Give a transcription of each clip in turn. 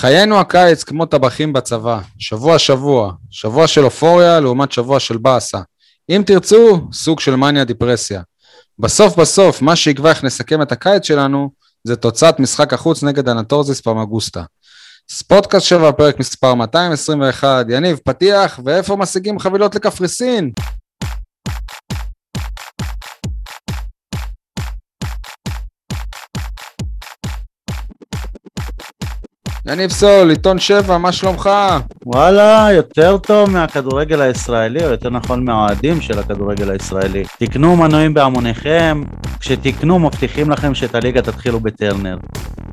חיינו הקיץ כמו טבחים בצבא, שבוע שבוע, של אופוריה לעומת שבוע של באסה. אם תרצו, סוג של מניה דיפרסיה. בסוף בסוף, מה שיקבע איך נסכם את הקיץ שלנו, זה תוצאת משחק החוץ נגד הנטורזיס פמגוסטה. ספורטקאסט 7, פרק מספר 221, יניב, פתיח, ואיפה משיגים חבילות לקפריסין? יניב סול, עיתון 7, מה שלומך? וואלה, יותר טוב מהכדורגל הישראלי, או יותר נכון מהאוהדים של הכדורגל הישראלי. תקנו מנועים בהמוניכם, כשתקנו מבטיחים לכם שאת הליגה תתחילו בטרנר.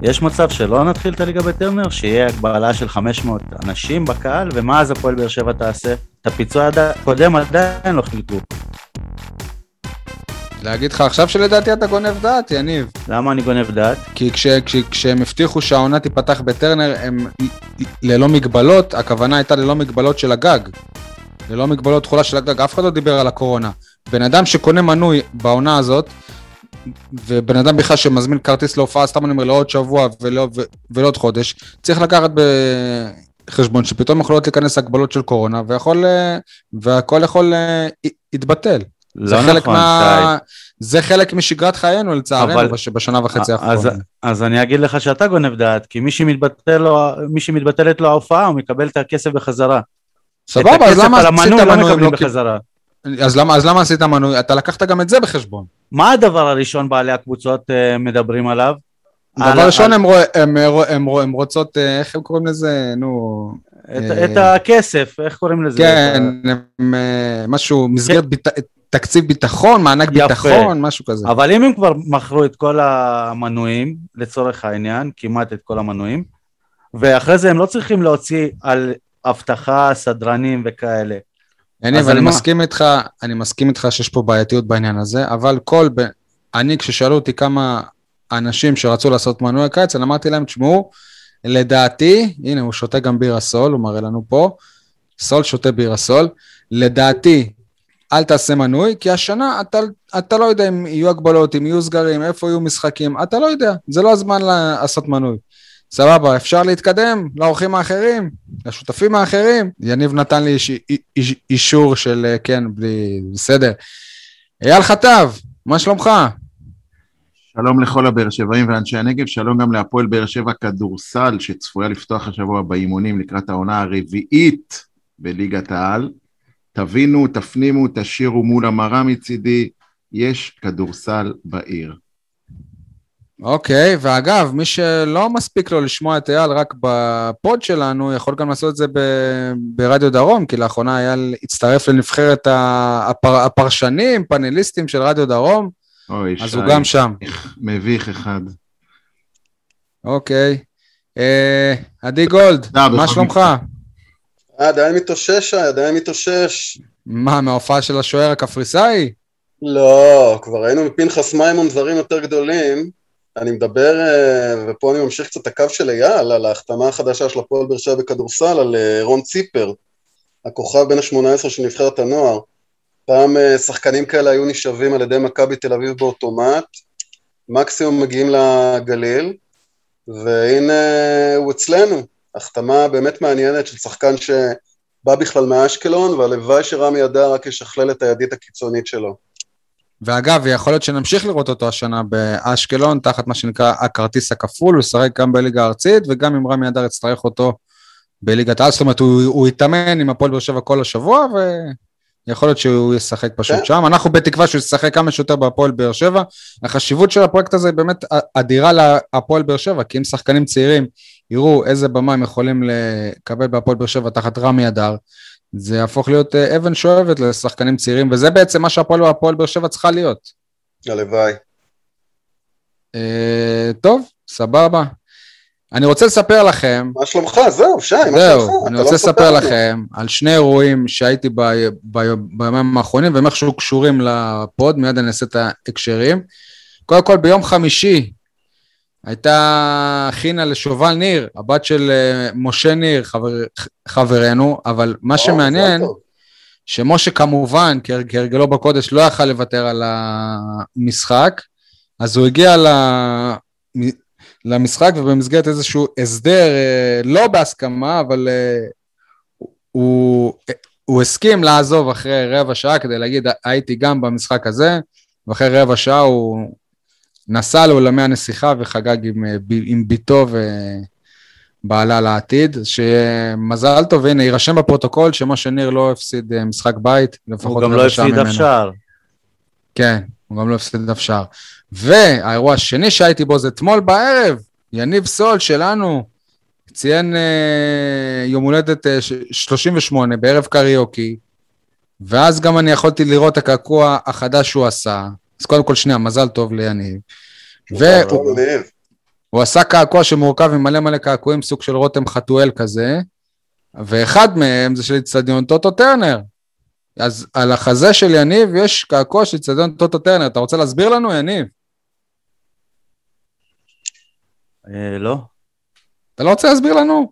יש מצב שלא נתחיל את הליגה בטרנר? שיהיה הגבלה של 500 אנשים בקהל, ומה אז הפועל באר שבע תעשה? את הפיצוי הקודם עדיין לא חילקו. להגיד לך עכשיו שלדעתי אתה גונב דעת, יניב. למה אני גונב דעת? כי כש, כש, כשהם הבטיחו שהעונה תיפתח בטרנר, הם ללא מגבלות, הכוונה הייתה ללא מגבלות של הגג. ללא מגבלות תכולה של הגג, אף אחד לא דיבר על הקורונה. בן אדם שקונה מנוי בעונה הזאת, ובן אדם בכלל שמזמין כרטיס להופעה, סתם אני אומר, לעוד שבוע ולא, ולעוד חודש, צריך לקחת בחשבון שפתאום יכולות להיכנס הגבלות של קורונה, ויכול, והכל יכול להתבטל. לא זה נכון, חלק מה... שי. זה חלק משגרת חיינו לצערנו אבל- בש... בשנה וחצי אז, האחרונה. אז אני אגיד לך שאתה גונב דעת, כי מי, שמתבטל לו, מי שמתבטלת לו ההופעה, הוא מקבל את הכסף בחזרה. סבבה, את אז הכסף למה על עשית המנוי לא מנוי? מקבלים לא- בחזרה. אז למה, אז למה עשית מנוי? אתה לקחת גם את זה בחשבון. מה הדבר הראשון בעלי הקבוצות אה, מדברים עליו? על- דבר ראשון, על- הם, רוא- הם, הם, הם, הם רוצות, אה, איך הם קוראים לזה? נו... את, אה, את הכסף, איך קוראים לזה? כן, משהו, מסגרת ביט... תקציב ביטחון, מענק יפה. ביטחון, משהו כזה. אבל אם הם כבר מכרו את כל המנויים, לצורך העניין, כמעט את כל המנויים, ואחרי זה הם לא צריכים להוציא על אבטחה, סדרנים וכאלה. יניב, אני מה? מסכים איתך, אני מסכים איתך שיש פה בעייתיות בעניין הזה, אבל כל, ב... אני, כששאלו אותי כמה אנשים שרצו לעשות מנוי קיץ, אני אמרתי להם, תשמעו, לדעתי, הנה, הוא שותה גם בירה סול, הוא מראה לנו פה, סול שותה בירה סול, לדעתי, אל תעשה מנוי, כי השנה אתה, אתה לא יודע אם יהיו הגבלות, אם יהיו סגרים, איפה יהיו משחקים, אתה לא יודע, זה לא הזמן לעשות מנוי. סבבה, אפשר להתקדם לאורחים האחרים, לשותפים האחרים. יניב נתן לי איש, איש, אישור של אה, כן, בלי... בסדר. אייל חטב, מה שלומך? שלום לכל הבאר שבעים ואנשי הנגב, שלום גם להפועל באר שבע כדורסל שצפויה לפתוח השבוע באימונים לקראת העונה הרביעית בליגת העל. תבינו, תפנימו, תשאירו מול המראה מצידי, יש כדורסל בעיר. אוקיי, ואגב, מי שלא מספיק לו לשמוע את אייל רק בפוד שלנו, יכול גם לעשות את זה ב- ברדיו דרום, כי לאחרונה אייל הצטרף לנבחרת הפר, הפרשנים, פאנליסטים של רדיו דרום, אוי, אז שי, הוא גם שם. מביך אחד. אוקיי. אה, עדי גולד, מה שלומך? אה, עדיין מתאושש, עדיין מתאושש. מה, מההופעה של השוער הקפריסאי? לא, כבר היינו מפנחס מימון דברים יותר גדולים. אני מדבר, אה, ופה אני ממשיך קצת את הקו של אייל, על ההחתמה החדשה של הפועל באר שבע בכדורסל, על אה, רון ציפר, הכוכב בין ה-18 של נבחרת הנוער. פעם אה, שחקנים כאלה היו נשאבים על ידי מכבי תל אביב באוטומט, מקסימום מגיעים לגליל, והנה הוא אצלנו. החתמה באמת מעניינת של שחקן שבא בכלל מאשקלון, והלוואי שרמי אדר רק ישכלל את הידית הקיצונית שלו. ואגב, יכול להיות שנמשיך לראות אותו השנה באשקלון, תחת מה שנקרא הכרטיס הכפול, הוא ישחק גם בליגה הארצית, וגם אם רמי אדר יצטרך אותו בליגת העל, זאת אומרת, הוא, הוא יתאמן עם הפועל באר שבע כל השבוע, ויכול להיות שהוא ישחק פשוט כן. שם. אנחנו בתקווה שהוא ישחק כמה שיותר בהפועל באר שבע. החשיבות של הפרויקט הזה היא באמת אדירה להפועל באר שבע, כי אם שחקנים צעירים יראו איזה במה הם יכולים לקבל בהפועל באר שבע תחת רמי אדר, זה יהפוך להיות אה, אבן שואבת לשחקנים צעירים, וזה בעצם מה שהפועל והפועל באר שבע צריכה להיות. הלוואי. אה, טוב, סבבה. אני רוצה לספר לכם, מה שלומך? זהו, שי, מה שלומך? זהו, אני אתה רוצה לא לספר. לכם על שני אירועים שהייתי ב- ב- בימים האחרונים, והם איכשהו קשורים לפוד, מיד אני אעשה את ההקשרים. קודם כל, ביום חמישי הייתה חינה לשובל ניר, הבת של אה, משה ניר, חבר, חברנו, אבל מה או, שמעניין. שמשה כמובן, כהר- כהרגלו בקודש, לא יכל לוותר על המשחק, אז הוא הגיע למשחק, ובמסגרת איזשהו הסדר, אה, לא בהסכמה, אבל אה, הוא, הוא הסכים לעזוב אחרי רבע שעה כדי להגיד, הייתי גם במשחק הזה, ואחרי רבע שעה הוא נסע לעולמי הנסיכה וחגג עם, אה, עם ביתו ובעלה לעתיד, שמזל טוב, הנה, יירשם בפרוטוקול שמשה ניר לא הפסיד משחק בית, לפחות הוא גם לא הפסיד אף שער. כן, הוא גם לא הפסיד אף שער. והאירוע השני שהייתי בו זה אתמול בערב, יניב סול שלנו, ציין אה, יום הולדת אה, 38 בערב קריוקי, ואז גם אני יכולתי לראות את הקעקוע החדש שהוא עשה. אז קודם כל שנייה, מזל טוב ליניב. והוא עשה קעקוע שמורכב ממלא מלא קעקועים, סוג של רותם חתואל כזה, ואחד מהם זה של אצטדיון טוטו טרנר. אז על החזה של יניב יש קעקוע של אצטדיון טוטו טרנר. אתה רוצה להסביר לנו, יניב? אה, לא. אתה לא רוצה להסביר לנו?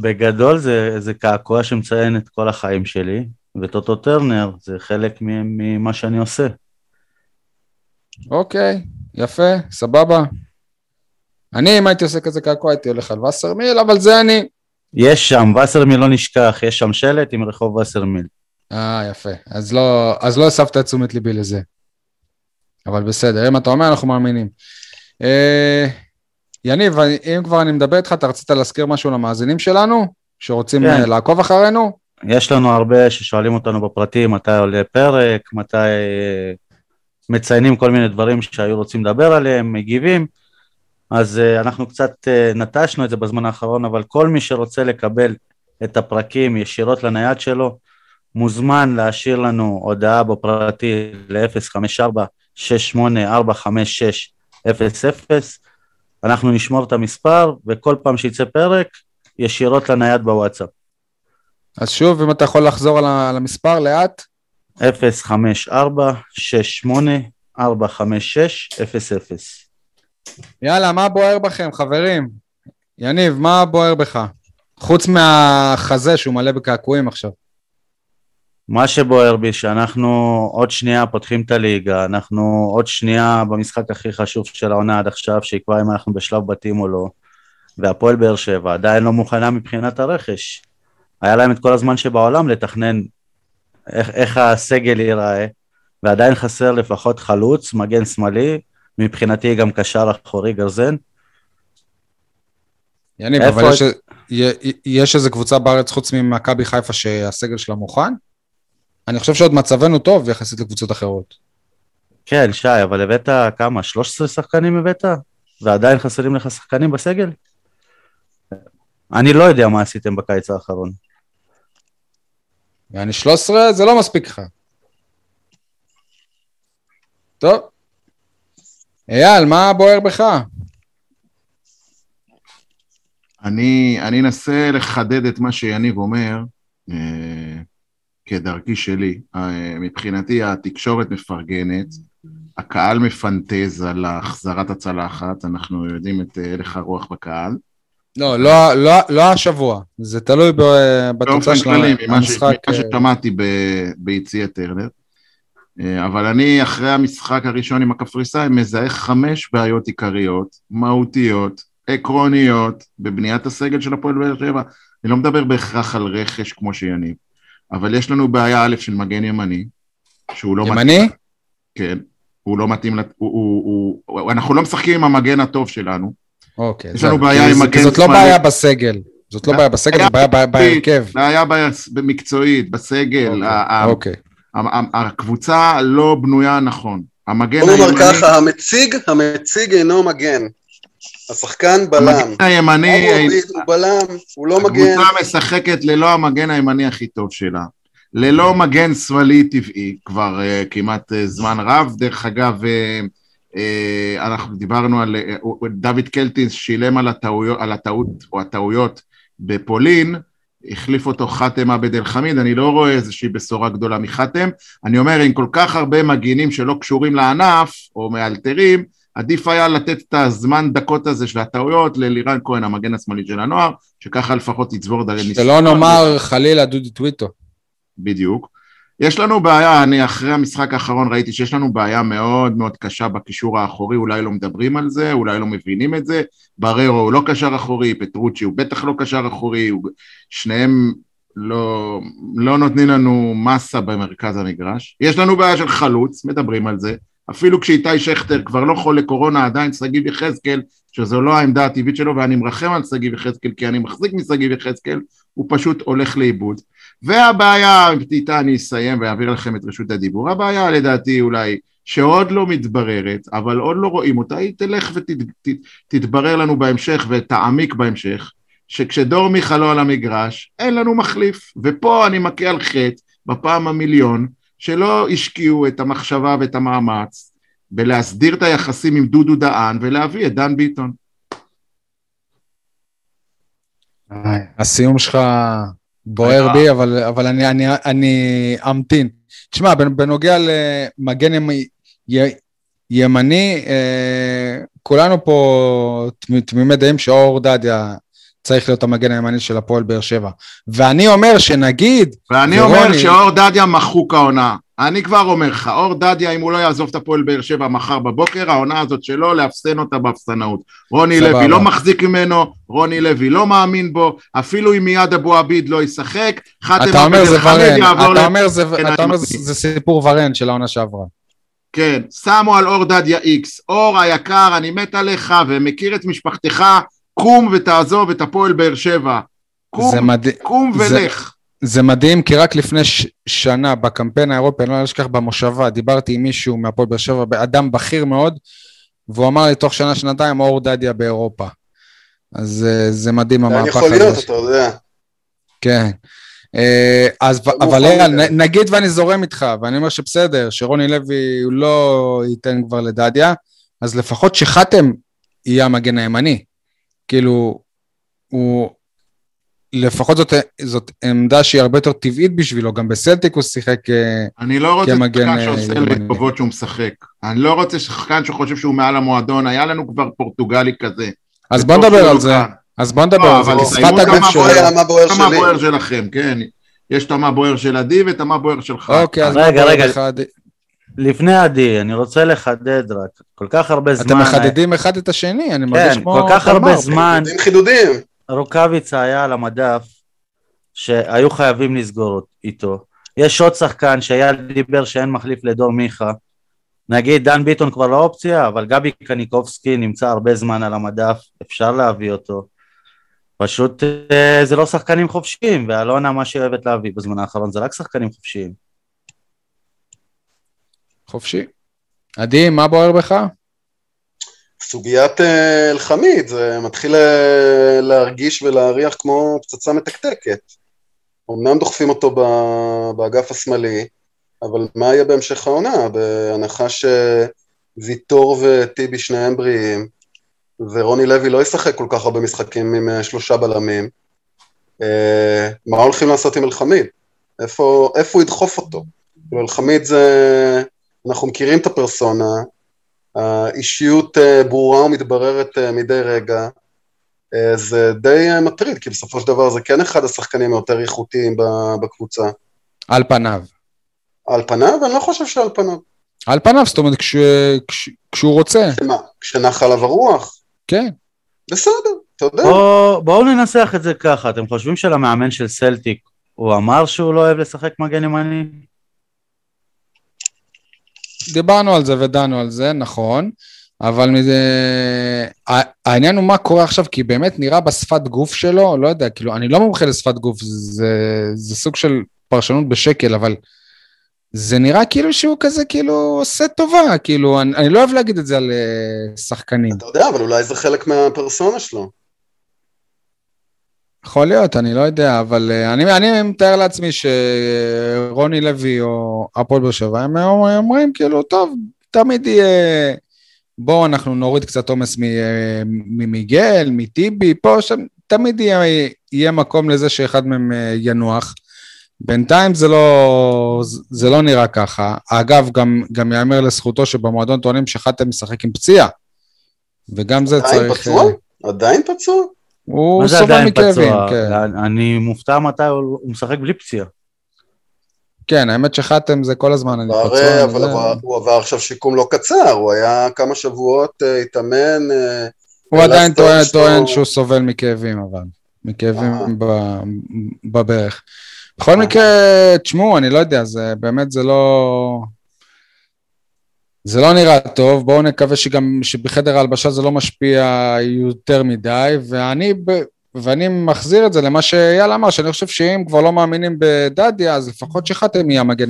בגדול זה, זה קעקוע שמציין את כל החיים שלי, וטוטו טרנר זה חלק ממה שאני עושה. אוקיי, יפה, סבבה. אני, אם הייתי עושה כזה קעקוע, הייתי הולך על וסרמיל, אבל זה אני. יש שם, וסרמיל לא נשכח, יש שם שלט עם רחוב וסרמיל. אה, יפה. אז לא, אז לא הסבת את תשומת ליבי לזה. אבל בסדר, אם אתה אומר, אנחנו מאמינים. אה, יניב, אם כבר אני מדבר איתך, אתה רצית להזכיר משהו למאזינים שלנו, שרוצים כן. אה, לעקוב אחרינו? יש לנו הרבה ששואלים אותנו בפרטים מתי עולה פרק, מתי אה, מציינים כל מיני דברים שהיו רוצים לדבר עליהם, מגיבים. אז uh, אנחנו קצת uh, נטשנו את זה בזמן האחרון, אבל כל מי שרוצה לקבל את הפרקים ישירות לנייד שלו, מוזמן להשאיר לנו הודעה בפרטי ל-054-6845600. אנחנו נשמור את המספר, וכל פעם שיצא פרק, ישירות לנייד בוואטסאפ. אז שוב, אם אתה יכול לחזור על המספר לאט. 054-68-456-00. יאללה, מה בוער בכם, חברים? יניב, מה בוער בך? חוץ מהחזה שהוא מלא בקעקועים עכשיו. מה שבוער בי שאנחנו עוד שנייה פותחים את הליגה, אנחנו עוד שנייה במשחק הכי חשוב של העונה עד עכשיו, שיקבע אם אנחנו בשלב בתים או לא, והפועל באר שבע עדיין לא מוכנה מבחינת הרכש. היה להם את כל הזמן שבעולם לתכנן איך, איך הסגל ייראה, ועדיין חסר לפחות חלוץ, מגן שמאלי, מבחינתי גם קשר אחורי גרזן. יניב, אבל יש, יש איזה קבוצה בארץ חוץ ממכבי חיפה שהסגל שלה מוכן? אני חושב שעוד מצבנו טוב יחסית לקבוצות אחרות. כן, שי, אבל הבאת כמה? 13 שחקנים הבאת? ועדיין חסרים לך שחקנים בסגל? אני לא יודע מה עשיתם בקיץ האחרון. יעני 13 זה לא מספיק לך. טוב. אייל, מה בוער בך? אני, אני אנסה לחדד את מה שיניב אומר, אה, כדרכי שלי. אה, מבחינתי התקשורת מפרגנת, הקהל מפנטז על החזרת הצלחת, אנחנו יודעים את הלך הרוח בקהל. לא, לא, לא, לא השבוע, זה תלוי בתוצאה של המשחק. ממה אה, ששמעתי ביציע טרנר. אה, אבל אני, אחרי המשחק הראשון עם הקפריסאים, מזהה חמש בעיות עיקריות, מהותיות, עקרוניות, בבניית הסגל של הפועל באר שבע. אני לא מדבר בהכרח על רכש כמו שיניב, אבל יש לנו בעיה א' של מגן ימני, שהוא לא... ימני? מתאים, כן, הוא לא מתאים, הוא, הוא, הוא, אנחנו לא משחקים עם המגן הטוב שלנו. אוקיי. יש לנו בעיה עם מגן זאת לא בעיה בסגל. זאת לא בעיה בסגל, זו בעיה בהרכב. בעיה מקצועית, בסגל. אוקיי. הקבוצה לא בנויה נכון. המגן הימני... בוא נאמר ככה, המציג, המציג אינו מגן. השחקן בלם. המגן הימני... הוא בלם, הוא לא מגן. הקבוצה משחקת ללא המגן הימני הכי טוב שלה. ללא מגן שמאלי טבעי, כבר uh, כמעט uh, זמן רב. דרך אגב, uh, אה, אנחנו דיברנו על, אה, דוד קלטינס שילם על הטעויות, על הטעות או הטעויות בפולין, החליף אותו חאתם עבד אל חמיד, אני לא רואה איזושהי בשורה גדולה מחאתם, אני אומר עם כל כך הרבה מגינים שלא קשורים לענף או מאלתרים, עדיף היה לתת את הזמן דקות הזה של הטעויות ללירן כהן, המגן השמאלי של הנוער, שככה לפחות יצבור דרי ניסיון. שלא נאמר חלילה דודי טוויטו. בדיוק. יש לנו בעיה, אני אחרי המשחק האחרון ראיתי שיש לנו בעיה מאוד מאוד קשה בקישור האחורי, אולי לא מדברים על זה, אולי לא מבינים את זה. בררו הוא לא קשר אחורי, פטרוצ'י הוא בטח לא קשר אחורי, הוא... שניהם לא, לא נותנים לנו מסה במרכז המגרש. יש לנו בעיה של חלוץ, מדברים על זה. אפילו כשאיתי שכטר כבר לא חולה קורונה, עדיין שגיב יחזקאל, שזו לא העמדה הטבעית שלו, ואני מרחם על שגיב יחזקאל, כי אני מחזיק משגיב יחזקאל, הוא פשוט הולך לאיבוד. והבעיה, איתה אני אסיים ואעביר לכם את רשות הדיבור, הבעיה לדעתי אולי שעוד לא מתבררת, אבל עוד לא רואים אותה, היא תלך ותתברר לנו בהמשך ותעמיק בהמשך, שכשדור מיכה לא על המגרש, אין לנו מחליף. ופה אני מכה על חטא, בפעם המיליון, שלא השקיעו את המחשבה ואת המאמץ בלהסדיר את היחסים עם דודו דהן ולהביא את דן ביטון. הסיום שלך בוער בי, אבל, אבל אני, אני, אני אמתין. תשמע, בנוגע למגן ימני, אה, כולנו פה תמימי דעים שאור דדיה צריך להיות המגן הימני של הפועל באר שבע. ואני אומר שנגיד... ואני ורוני... אומר שאור דדיה מחוק העונה. אני כבר אומר לך, אור דדיה, אם הוא לא יעזוב את הפועל באר שבע מחר בבוקר, העונה הזאת שלו, לאפסן אותה באפסנאות. רוני סבבה. לוי לא מחזיק ממנו, רוני לוי לא מאמין בו, אפילו אם מיד אבו עביד לא ישחק, חתם עבד אל חמיד יעבור... אתה אומר, זה, אתה אומר זה, זה סיפור ורן של העונה שעברה. כן, שמו על אור דדיה איקס. אור היקר, אני מת עליך ומכיר את משפחתך, קום ותעזוב את הפועל באר שבע. קום, מד... קום ולך. זה, זה מדהים, כי רק לפני ש... שנה בקמפיין האירופי, אני לא אשכח במושבה, דיברתי עם מישהו מהפועל באר שבע, אדם בכיר מאוד, והוא אמר לי תוך שנה, שנתיים, אור דדיה באירופה. אז אה, זה מדהים המהפך הזה. יכול להיות, אתה יודע. כן. אה, אז, אבל אייל, נגיד ואני זורם איתך, ואני אומר שבסדר, שרוני לוי לא ייתן כבר לדדיה, אז לפחות שחתם יהיה המגן הימני. כאילו, הוא... לפחות זאת, זאת עמדה שהיא הרבה יותר טבעית בשבילו, גם בסלטיק הוא שיחק כמגן ימני. אני לא רוצה שחקן שעושה לי טובות שהוא משחק. אני לא רוצה שחקן שחושב שהוא מעל המועדון, היה לנו כבר פורטוגלי כזה. אז בוא נדבר על זה. אז בוא נדבר על זה, כי שפת הגוף שלו... מה בוער שלכם, כן. יש את המה בוער של עדי ואת המה בוער שלך. אוקיי, אז רגע, רגע, לפני עדי, אני רוצה לחדד רק, כל כך הרבה זמן... אתם מחדדים אחד את השני, אני מרגיש כן, כמו... כן, כל כך הרבה זמן... חידודים חידודים. רוקאביצה היה על המדף, שהיו חייבים לסגור איתו. יש עוד שחקן שאייל דיבר שאין מחליף לדור מיכה. נגיד דן ביטון כבר לא אופציה, אבל גבי קניקובסקי נמצא הרבה זמן על המדף, אפשר להביא אותו. פשוט אה, זה לא שחקנים חופשיים, ואלונה מה שהיא אוהבת להביא בזמן האחרון זה רק שחקנים חופשיים. חופשי. עדי, מה בוער בך? סוגיית אה, אלחמיד, זה מתחיל אה, להרגיש ולהריח כמו פצצה מתקתקת. אמנם דוחפים אותו באגף השמאלי, אבל מה יהיה בהמשך העונה? בהנחה שוויטור וטיבי שניהם בריאים, ורוני לוי לא ישחק כל כך הרבה משחקים עם אה, שלושה בלמים, מה הולכים לעשות עם אלחמיד? איפה, איפה הוא ידחוף אותו? אלחמיד זה אנחנו מכירים את הפרסונה, האישיות אה, ברורה ומתבררת אה, מדי רגע, אה, זה די מטריד, כי בסופו של דבר זה כן אחד השחקנים היותר איכותיים בקבוצה. על פניו. על פניו? אני לא חושב שעל פניו. על פניו, זאת אומרת, כש, כש, כשהוא רוצה. שמה? כשנח עליו הרוח? כן. בסדר, אתה יודע. בואו בוא ננסח את זה ככה, אתם חושבים שלמאמן של סלטיק, הוא אמר שהוא לא אוהב לשחק מגן ימני? דיברנו על זה ודנו על זה, נכון, אבל מזה... העניין הוא מה קורה עכשיו, כי באמת נראה בשפת גוף שלו, לא יודע, כאילו, אני לא מומחה לשפת גוף, זה, זה סוג של פרשנות בשקל, אבל זה נראה כאילו שהוא כזה, כאילו, עושה טובה, כאילו, אני, אני לא אוהב להגיד את זה על uh, שחקנים. אתה יודע, אבל אולי זה חלק מהפרסונה שלו. יכול להיות, אני לא יודע, אבל uh, אני, אני מתאר לעצמי שרוני לוי או הפועל באר שבע, הם אומרים כאילו, טוב, תמיד יהיה... בואו אנחנו נוריד קצת עומס אה, ממיגל, מטיבי, פה, שם, תמיד יהיה, יהיה מקום לזה שאחד מהם אה, ינוח. בינתיים זה לא, זה לא נראה ככה. אגב, גם, גם יאמר לזכותו שבמועדון טוענים שחתם משחק עם פציעה. וגם זה צריך... עדיין פצוע? עדיין פצוע? הוא סובל מכאבים, כן. אני מופתע מתי הוא משחק בלי פציעה. כן, האמת שחתם זה כל הזמן, אני הרי, פצוע. אבל הוא עבר עכשיו שיקום לא קצר, הוא היה כמה שבועות, אה, התאמן, אה, הוא עדיין אלסטר טוען, שהוא סובל מכאבים, אבל. מכאבים אה. ב- בברך. בכל אה. מקרה, תשמעו, אני לא יודע, זה באמת, זה לא... זה לא נראה טוב, בואו נקווה שגם, שבחדר ההלבשה זה לא משפיע יותר מדי, ואני, ואני מחזיר את זה למה שאייל אמר, שאני חושב שאם כבר לא מאמינים בדדיה, אז לפחות שחתם יהיה המגן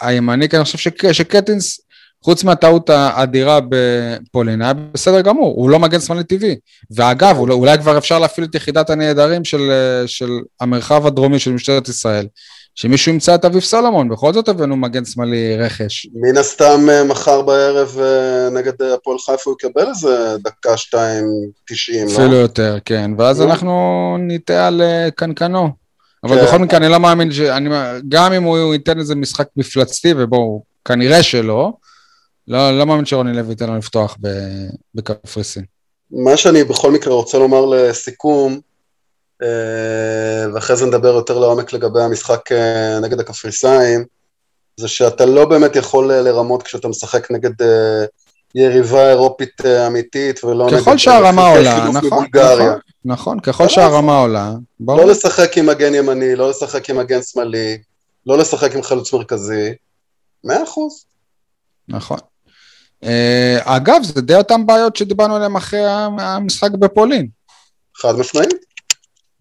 הימני, כי אני חושב שק- שקטינס, חוץ מהטעות האדירה בפולין, היה בסדר גמור, הוא לא מגן שמאלי טבעי. ואגב, אולי, אולי כבר אפשר להפעיל את יחידת הנעדרים של, של המרחב הדרומי של משטרת ישראל, שמישהו ימצא את אביב סלומון, בכל זאת הבאנו מגן שמאלי רכש. מן הסתם אה, מחר בערב אה, נגד אה, הפועל חיפה הוא יקבל איזה דקה, שתיים, תשעים, אפילו לא? יותר, כן. ואז נו. אנחנו ניטה על אה, קנקנו. אבל כן. בכל מקרה, אני לא מאמין ש... גם אם הוא ייתן איזה משחק מפלצתי, ובואו, כנראה שלא, לא, לא מאמין שרוני לוי ייתן לנו לפתוח בקפריסין. מה שאני בכל מקרה רוצה לומר לסיכום, אה, ואחרי זה נדבר יותר לעומק לגבי המשחק אה, נגד הקפריסאים, זה שאתה לא באמת יכול אה, לרמות כשאתה משחק נגד יריבה אירופית אמיתית, ולא נגד... ככל שהרמה עולה, נכון. נכון, נכון, ככל לא שהרמה עולה, ברור. לא לשחק עם מגן ימני, לא לשחק עם מגן שמאלי, לא לשחק עם חלוץ מרכזי, מאה אחוז. נכון. אה, אגב, זה די אותן בעיות שדיברנו עליהן אחרי המשחק בפולין. חד משמעית.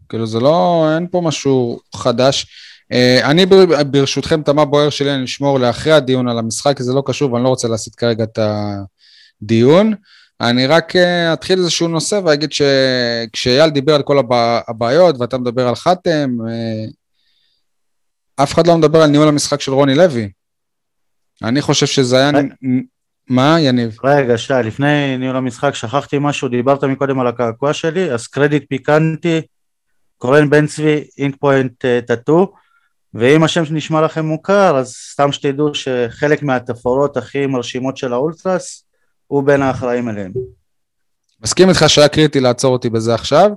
כאילו זה לא, אין פה משהו חדש. Uh, אני בר- ברשותכם, את המה בוער שלי אני אשמור לאחרי הדיון על המשחק, כי זה לא קשור ואני לא רוצה להסיט כרגע את הדיון. אני רק אה, אתחיל איזשהו נושא ואגיד שכשאייל דיבר על כל הבע... הבעיות ואתה מדבר על חתם, אף אחד לא מדבר על ניהול המשחק של רוני לוי. אני חושב שזה היה... מה, יניב? רגע, שי, לפני ניהול המשחק שכחתי משהו, דיברת מקודם על הקעקוע שלי, אז קרדיט פיקנטי, קורן בן צבי, Ink Point אה, Tattoo, ואם השם נשמע לכם מוכר, אז סתם שתדעו שחלק מהתפאורות הכי מרשימות של האולטרס, הוא בין האחראים אליהם. מסכים איתך שהיה קריטי לעצור אותי בזה עכשיו.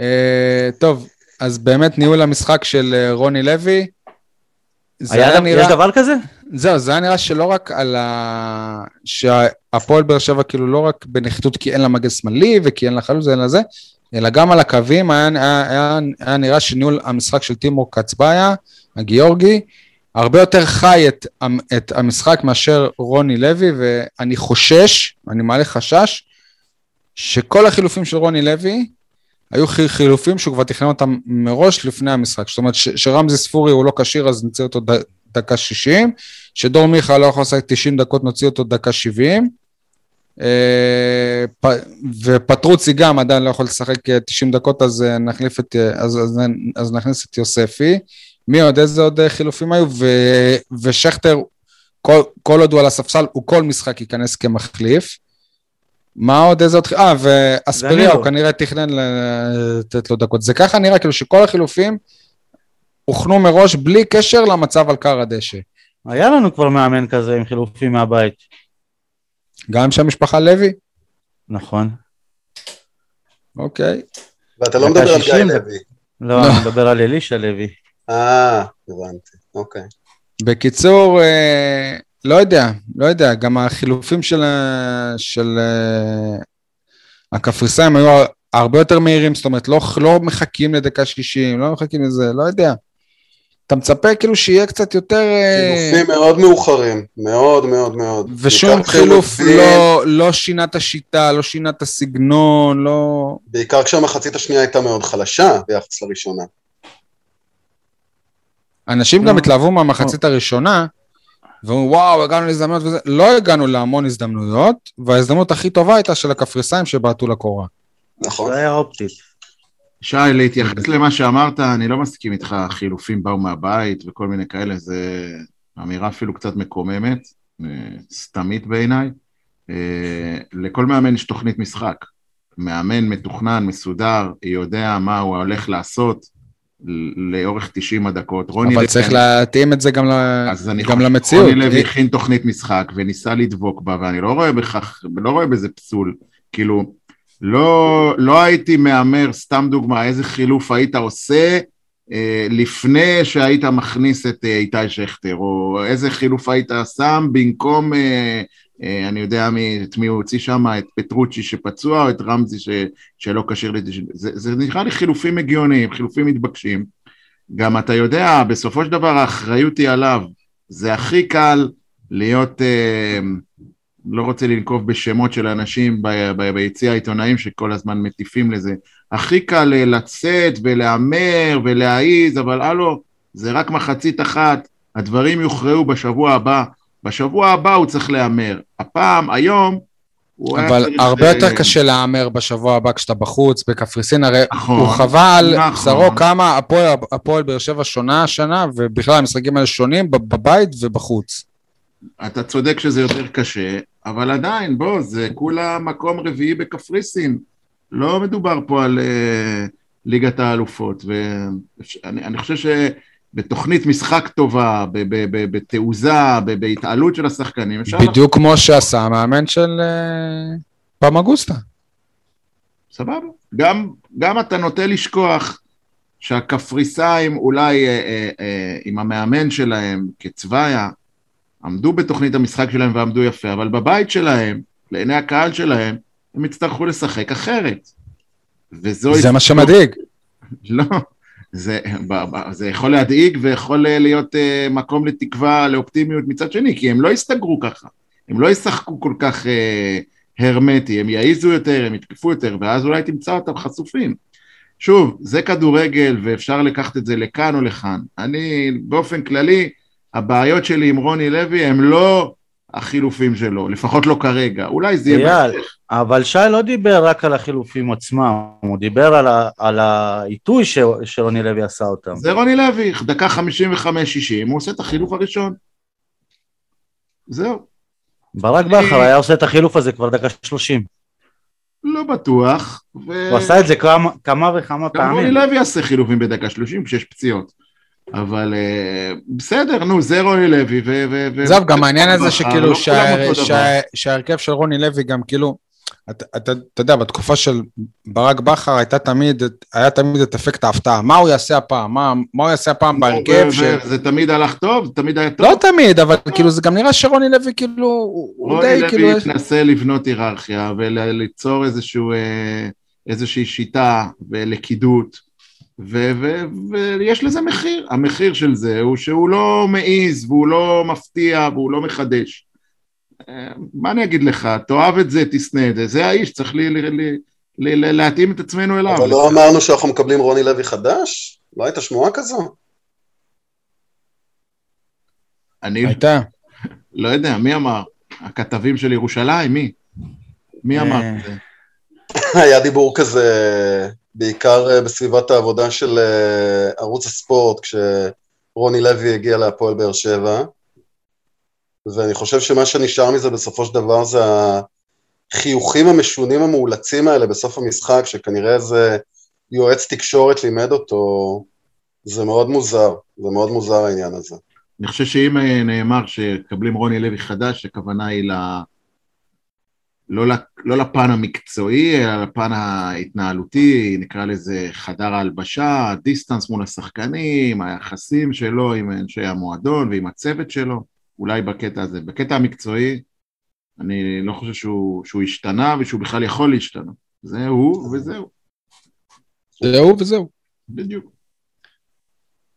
Uh, טוב, אז באמת ניהול המשחק של אה, רוני לוי, זה היה, היה יש נראה, דבר כזה? זהו, זה היה נראה שלא רק על ה... שהפועל באר שבע כאילו לא רק בנחיתות כי אין לה מגן שמאלי וכי אין לה חלוץ ואין לה זה, אלא גם על הקווים היה, היה, היה, היה נראה שניהול המשחק של טימור קצבאיה, הגיאורגי, הרבה יותר חי את, את המשחק מאשר רוני לוי, ואני חושש, אני מעלה חשש, שכל החילופים של רוני לוי היו חי- חילופים שהוא כבר תכנן אותם מראש לפני המשחק. זאת אומרת, ש- שרמזי ספורי הוא לא כשיר, אז נוציא אותו ד- דקה 60, שדור מיכה לא יכול לשחק 90 דקות, נוציא אותו דקה 70. אה, ופטרוצי גם עדיין לא יכול לשחק אה, 90 דקות, אז אה, נחליף את, אה, אז, אז, אז נכניס את יוספי. מי עוד? איזה עוד אה, חילופים היו? ו, ושכטר, כל, כל עוד הוא על הספסל, הוא כל משחק ייכנס כמחליף. מה עוד? איזה עוד? ח- אה, ואספריה, הוא דנילו. כנראה תכנן לתת לו דקות. זה ככה נראה, כאילו שכל החילופים הוכנו מראש בלי קשר למצב על קר הדשא. היה לנו כבר מאמן כזה עם חילופים מהבית. גם של המשפחה לוי? נכון. אוקיי. ואתה לא מדבר על גיא 60. לוי. לא, אני מדבר על אלישע לוי. אה, הבנתי, אוקיי. בקיצור, אה, לא יודע, לא יודע, גם החילופים של, ה- של אה, הקפריסאים היו הרבה יותר מהירים, זאת אומרת, לא, לא מחכים לדקה 60, לא מחכים לזה, לא יודע. אתה מצפה כאילו שיהיה קצת יותר... אה, חילופים מאוד מאוחרים, מאוד מאוד מאוד. ושום חילוף לא, לא שינה את השיטה, לא שינה את הסגנון, לא... בעיקר כשהמחצית השנייה הייתה מאוד חלשה ביחס לראשונה. אנשים. גם התלהבו מהמחצית הראשונה, ואומרים, וואו, הגענו להזדמנויות וזה, לא הגענו להמון הזדמנויות, וההזדמנות הכי טובה הייתה של הקפריסאים שבעטו לקורה. נכון. זה היה אופטית. שי, להתייחס למה שאמרת, אני לא מסכים איתך, חילופים באו מהבית וכל מיני כאלה, זה אמירה אפילו קצת מקוממת, אה, סתמית בעיניי. אה, לכל מאמן יש תוכנית משחק. מאמן מתוכנן, מסודר, יודע מה הוא הולך לעשות לאורך 90 הדקות. רוני אבל לוי- צריך להתאים את זה גם, ל... אז אני גם חושב, למציאות. רוני לוי הכין תוכנית משחק וניסה לדבוק בה, ואני לא רואה בכך, לא רואה בזה פסול. כאילו, לא, לא הייתי מהמר, סתם דוגמה, איזה חילוף היית עושה אה, לפני שהיית מכניס את אה, איתי שכטר, או איזה חילוף היית שם במקום, אה, אה, אני יודע מי, את מי הוא הוציא שם, את פטרוצ'י שפצוע, או את רמזי ש, שלא כשיר, לת- זה, זה נראה לי חילופים הגיוניים, חילופים מתבקשים. גם אתה יודע, בסופו של דבר האחריות היא עליו. זה הכי קל להיות, אה, לא רוצה לנקוב בשמות של אנשים ב- ב- ביציע העיתונאים שכל הזמן מטיפים לזה. הכי קל אה, לצאת ולהמר ולהעיז, אבל הלו, זה רק מחצית אחת, הדברים יוכרעו בשבוע הבא. בשבוע הבא הוא צריך להמר. הפעם, היום, הוא היה אבל הרבה אה, יותר קשה להמר בשבוע הבא כשאתה בחוץ, בקפריסין, הרי נכון, הוא חווה על נכון. בשרו כמה הפועל- הפועל באר שבע שונה השנה, ובכלל המשחקים האלה שונים בב- בבית ובחוץ. אתה צודק שזה יותר קשה, אבל עדיין, בוא, זה כולה מקום רביעי בקפריסין. לא מדובר פה על uh, ליגת האלופות, ואני אני חושב שבתוכנית משחק טובה, בתעוזה, בהתעלות של השחקנים. בדיוק כמו שעשה המאמן של אה, פמגוסטה. סבבה. גם, גם אתה נוטה לשכוח שהקפריסאים אולי אה, אה, אה, עם המאמן שלהם כצביה, עמדו בתוכנית המשחק שלהם ועמדו יפה, אבל בבית שלהם, לעיני הקהל שלהם, הם יצטרכו לשחק אחרת. וזו... זה מה שמדאיג. לא, זה, זה יכול להדאיג ויכול להיות uh, מקום לתקווה, לאופטימיות מצד שני, כי הם לא יסתגרו ככה, הם לא ישחקו כל כך uh, הרמטי, הם יעיזו יותר, הם יתקפו יותר, ואז אולי תמצא אותם חשופים. שוב, זה כדורגל ואפשר לקחת את זה לכאן או לכאן. אני, באופן כללי, הבעיות שלי עם רוני לוי הם לא החילופים שלו, לפחות לא כרגע, אולי זה יהיה... אייל, אבל שי לא דיבר רק על החילופים עצמם, הוא דיבר על, ה, על העיתוי ש, שרוני לוי עשה אותם. זה רוני לוי, דקה 55-60, הוא עושה את החילוף הראשון. זהו. ברק אני- בכר היה עושה את החילוף הזה כבר דקה 30. לא בטוח. ו... הוא עשה את זה כמה, כמה וכמה גם רוני פעמים. לוי יעשה חילופים בדקה 30 כשיש פציעות. אבל אה, בסדר, נו, זה רוני לוי. ו- ו- ו- עזוב, גם העניין הזה לא שכאילו. שה- שההרכב של רוני לוי גם כאילו, אתה- יודע, בתקופה של ברק בכר הייתה תמיד, היה תמיד את אפקט ההפתעה. מה הוא יעשה הפעם? מה מה הוא יעשה הפעם בהרכב? ש- זה תמיד הלך טוב? תמיד היה טוב? לא תמיד, אבל כאילו זה גם נראה שרוני לוי כאילו, הוא הוא רוני די לוי כאילו, התנסה לבנות היררכיה וליצור איזשהו, אה, איזושהי שיטה ולכידות, ויש לזה מחיר. המחיר של זה הוא שהוא לא מעיז והוא לא מפתיע והוא לא מחדש. אה, מה אני אגיד לך, תאהב את זה, תשנא את זה, זה האיש, צריך לי, לי, לי, לי, לי, להתאים את עצמנו אליו. אבל לא אמרנו שאנחנו מקבלים רוני לוי חדש? לא הייתה שמועה כזו? אני הייתה. לא יודע, מי אמר? הכתבים של ירושלים, מי? מי אה, אמר את זה? היה דיבור כזה, בעיקר אה, בסביבת העבודה של אה, ערוץ הספורט, כשרוני לוי הגיע להפועל באר שבע, ואני חושב שמה שנשאר מזה בסופו של דבר זה החיוכים המשונים המאולצים האלה בסוף המשחק, שכנראה איזה יועץ תקשורת לימד אותו, זה מאוד מוזר, זה מאוד מוזר העניין הזה. אני חושב שאם אה, נאמר שקבלים רוני לוי חדש, הכוונה היא ל... לא. לא לפן המקצועי, אלא לפן ההתנהלותי, נקרא לזה חדר ההלבשה, דיסטנס מול השחקנים, היחסים שלו עם אנשי המועדון ועם הצוות שלו, אולי בקטע הזה. בקטע המקצועי, אני לא חושב שהוא, שהוא השתנה ושהוא בכלל יכול להשתנות. זה הוא וזהו, זהו וזהו. בדיוק.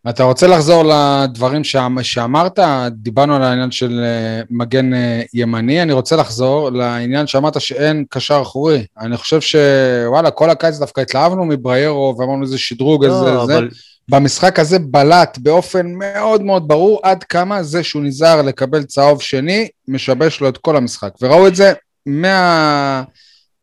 אתה רוצה לחזור לדברים שאמ- שאמרת? דיברנו על העניין של אה, מגן אה, ימני, אני רוצה לחזור לעניין שאמרת שאין קשר אחורי. אני חושב שוואלה, כל הקיץ דווקא התלהבנו מבריירו ואמרנו איזה שדרוג, איזה לא, זה. אבל במשחק הזה בלט באופן מאוד מאוד ברור עד כמה זה שהוא נזהר לקבל צהוב שני, משבש לו את כל המשחק. וראו את זה מה...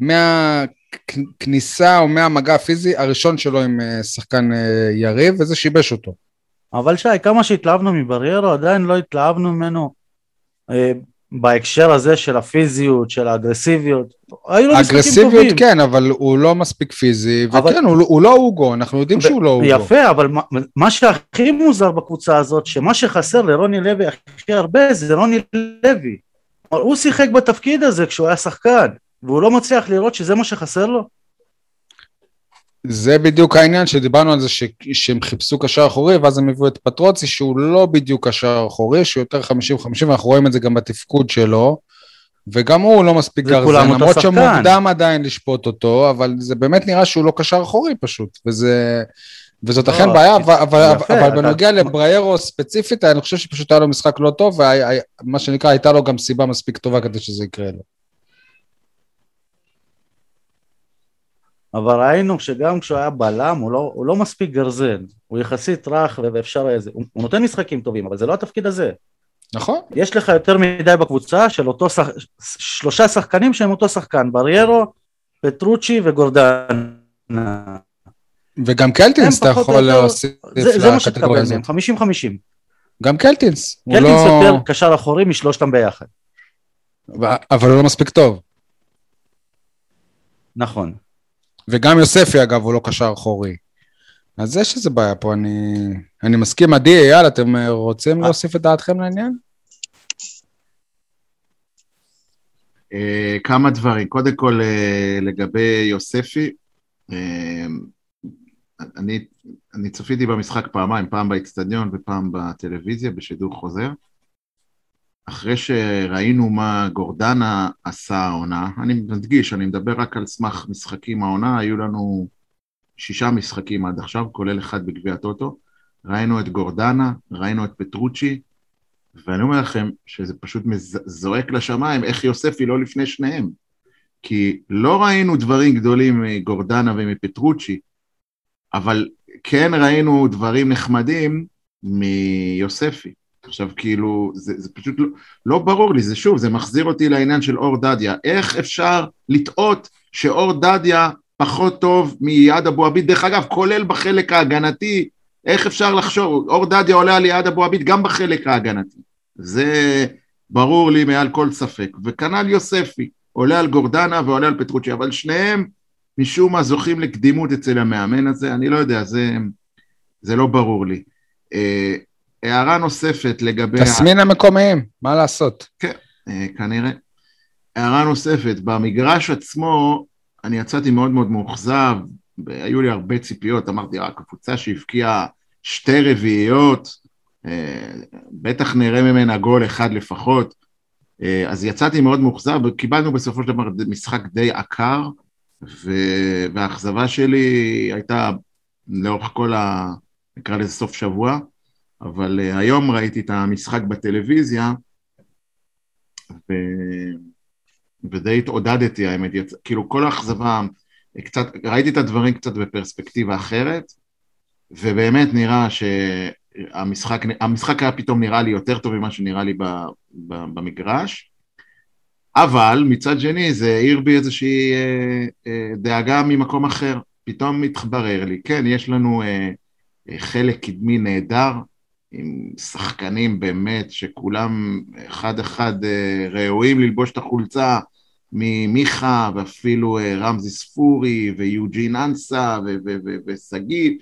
מהכניסה או מהמגע הפיזי הראשון שלו עם אה, שחקן יריב, וזה שיבש אותו. אבל שי, כמה שהתלהבנו מבריירו, עדיין לא התלהבנו ממנו אה, בהקשר הזה של הפיזיות, של האגרסיביות. היו לו אגרסיביות טובים. כן, אבל הוא לא מספיק פיזי, אבל- וכן, הוא, לא- הוא לא אוגו, אנחנו יודעים שהוא לא אוגו. יפה, אבל מה, מה שהכי מוזר בקבוצה הזאת, שמה שחסר לרוני לוי הכי הרבה זה רוני לוי. הוא שיחק בתפקיד הזה כשהוא היה שחקן, והוא לא מצליח לראות שזה מה שחסר לו. זה בדיוק העניין שדיברנו על זה ש... שהם חיפשו קשר אחורי ואז הם הביאו את פטרוצי שהוא לא בדיוק קשר אחורי, שהוא יותר 50-50 ואנחנו רואים את זה גם בתפקוד שלו וגם הוא לא מספיק גרזן, למרות. שמוקדם עדיין לשפוט אותו, אבל זה באמת נראה שהוא לא קשר אחורי פשוט, וזה... וזאת לא, אכן בעיה, אבל, בנוגע לבריירו ספציפית, אני חושב שפשוט היה לו משחק לא טוב, ומה שנקרא, הייתה לו גם סיבה מספיק טובה כדי שזה יקרה לו. אבל ראינו שגם כשהוא היה בלם, הוא לא, הוא לא מספיק גרזן. הוא יחסית רך ואפשר איזה... הוא, הוא נותן משחקים טובים, אבל זה לא התפקיד הזה. נכון? יש לך יותר מדי בקבוצה של אותו שח... שלושה שחקנים שהם אותו שחקן, בריירו, פטרוצ'י וגורדנה. וגם קלטינס אתה יכול להוסיף זה, זה מה לקטגוריה הזאת. מהם, 50-50. גם קלטינס, קלטינס לא... יותר קשר אחורי משלושתם ביחד. אבל הוא לא מספיק טוב. נכון. וגם יוספי, אגב, הוא לא קשר אחורי. אז יש איזה בעיה פה, אני, אני מסכים. עדי, אייל, אתם אה, רוצים להוסיף את דעתכם לעניין? אה, כמה דברים. קודם כל, אה, לגבי יוספי, אה, אני, אני צפיתי במשחק פעמיים, פעם באצטדיון ופעם בטלוויזיה בשידור חוזר. אחרי שראינו מה גורדנה עשה העונה, אני מדגיש, אני מדבר רק על סמך משחקים העונה, היו לנו שישה משחקים עד עכשיו, כולל אחד בגביע הטוטו. ראינו את גורדנה, ראינו את פטרוצ'י, ואני אומר לכם שזה פשוט זועק לשמיים, איך יוספי לא לפני שניהם. כי לא ראינו דברים גדולים מגורדנה ומפטרוצ'י, אבל כן ראינו דברים נחמדים מיוספי. עכשיו כאילו, זה, זה פשוט לא, לא ברור לי, זה שוב, זה מחזיר אותי לעניין של אור דדיה. איך אפשר לטעות שאור דדיה פחות טוב מיעד אבו עביד? דרך אגב, כולל בחלק ההגנתי, איך אפשר לחשוב? אור דדיה עולה על יעד אבו עביד גם בחלק ההגנתי. זה ברור לי מעל כל ספק. וכנ"ל יוספי, עולה על גורדנה ועולה על פטרוצ'י, אבל שניהם משום מה זוכים לקדימות אצל המאמן הזה, אני לא יודע, זה, זה לא ברור לי. הערה נוספת לגבי... תסמין המקומיים, מה לעשות? אה, כנראה. הערה נוספת, במגרש עצמו אני יצאתי מאוד מאוד מאוכזב, היו לי הרבה ציפיות, אמרתי, רק קבוצה שהבקיעה שתי רביעיות, אה, בטח נראה ממנה גול אחד לפחות, אה, אז יצאתי מאוד מאוכזב, וקיבלנו בסופו של דבר משחק די עקר, והאכזבה שלי הייתה לאורך כל ה... נקרא לזה סוף שבוע, אבל uh, היום ראיתי את המשחק בטלוויזיה, ו... ודי התעודדתי האמת, יצ... כאילו כל האכזבה, קצת, ראיתי את הדברים קצת בפרספקטיבה אחרת, ובאמת נראה שהמשחק המשחק היה פתאום נראה לי יותר טוב ממה שנראה לי ב, ב, במגרש, אבל מצד שני זה העיר בי איזושהי אה, אה, דאגה ממקום אחר, פתאום מתברר לי, כן, יש לנו אה, אה, חלק קדמי נהדר, עם שחקנים באמת שכולם אחד אחד אה, ראויים ללבוש את החולצה, ממיכה ואפילו אה, רמזי ספורי ויוג'ין אנסה ו- ו- ו- ושגיב,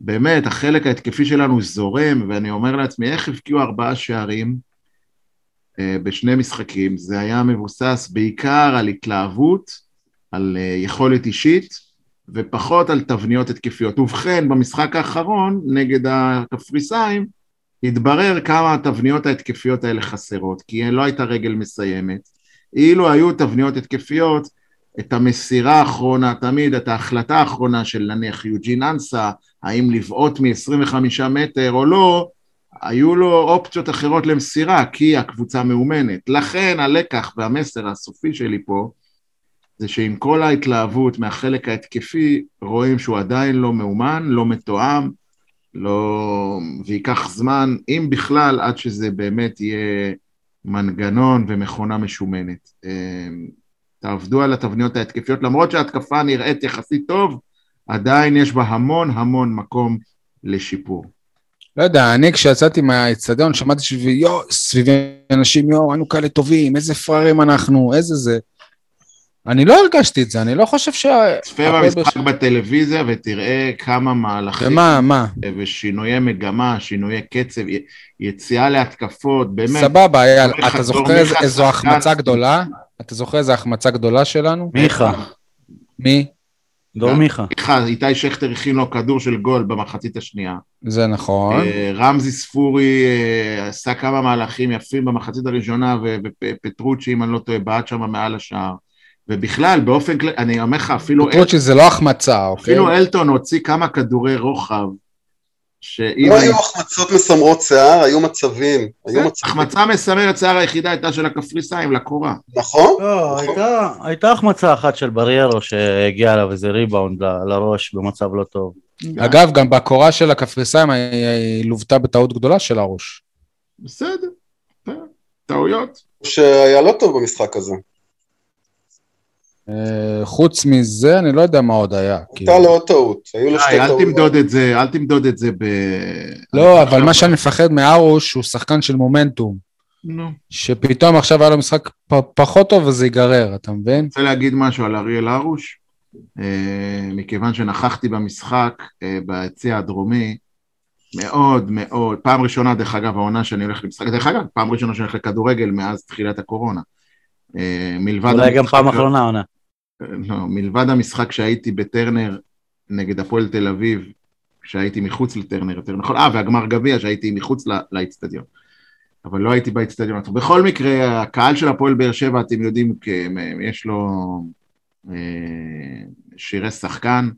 באמת החלק ההתקפי שלנו זורם ואני אומר לעצמי איך הבקיעו ארבעה שערים אה, בשני משחקים, זה היה מבוסס בעיקר על התלהבות, על יכולת אישית ופחות על תבניות התקפיות. ובכן, במשחק האחרון נגד הקפריסאים, התברר כמה התבניות ההתקפיות האלה חסרות, כי לא הייתה רגל מסיימת. אילו היו תבניות התקפיות, את המסירה האחרונה, תמיד את ההחלטה האחרונה של נניח יוג'ין אנסה, האם לבעוט מ-25 מטר או לא, היו לו אופציות אחרות למסירה, כי הקבוצה מאומנת. לכן הלקח והמסר הסופי שלי פה, זה שעם כל ההתלהבות מהחלק ההתקפי, רואים שהוא עדיין לא מאומן, לא מתואם, לא... וייקח זמן, אם בכלל, עד שזה באמת יהיה מנגנון ומכונה משומנת. תעבדו על התבניות ההתקפיות, למרות שההתקפה נראית יחסית טוב, עדיין יש בה המון המון מקום לשיפור. לא יודע, אני כשיצאתי מהאצטדיון שמעתי סביבי אנשים, יואו, היינו כאלה טובים, איזה פרארים אנחנו, איזה זה. אני לא הרגשתי את זה, אני לא חושב ש... צפה במשחק בטלוויזיה ותראה כמה מהלכים... ומה, מה? ושינויי מגמה, שינויי קצב, יציאה להתקפות, באמת. סבבה, אייל, אתה זוכר איזו החמצה גדולה? אתה זוכר איזו החמצה גדולה שלנו? מיכה. מי? דור מיכה. סליחה, איתי שכטר הכין לו כדור של גול במחצית השנייה. זה נכון. אה, רמזי ספורי אה, עשה כמה מהלכים יפים במחצית הראשונה, ופטרוצ'י, אם אני לא טועה, בעט שם מעל השער. ובכלל, באופן כללי, אני אומר לך, אפילו, אל, פטרוצ'י זה לא החמצה, אוקיי? אפילו אלטון הוציא כמה כדורי רוחב, שאם... לא היו החמצות מסמרות שיער, היו מצבים. היו מצבים. החמצה מסמרת שיער היחידה הייתה של הקפריסאים לקורה. נכון? לא, נכון. הייתה, הייתה החמצה אחת של בריירו שהגיע אליו איזה ריבאונד ל- לראש במצב לא טוב. אגב, גם בקורה של הקפריסאים היא- לוותה בטעות גדולה של הראש. בסדר, בסדר, טעויות. שהיה לא טוב במשחק הזה. אה, חוץ מזה, אני לא יודע מה עוד היה. כאילו. הייתה לו עוד טעות. היו לו שתי די, אל טעויות. תמדוד את זה, אל תמדוד את זה ב... לא, אבל מה שאני מפחד מארוש, הוא שחקן של מומנטום. נו. שפתאום עכשיו היה לו משחק פחות טוב וזה ייגרר, אתה מבין? רוצה להגיד משהו על אריאל הרוש, אה, מכיוון שנכחתי במשחק אה, ביציע הדרומי, מאוד מאוד, פעם ראשונה דרך אגב העונה שאני הולך למשחק, דרך אגב, פעם ראשונה שאני הולך לכדורגל מאז תחילת הקורונה. אה, מלבד אולי גם פעם אחרונה עונה. לא, מלבד המשחק שהייתי בטרנר נגד הפועל תל אביב, שהייתי מחוץ לטרנר, יותר נכון, אה, והגמר גביע שהייתי מחוץ ל- לאצטדיון. אבל לא הייתי באצטדיון. עצמו. בכל מקרה, הקהל של הפועל באר שבע, אתם יודעים, יש לו אה, שירי שחקן.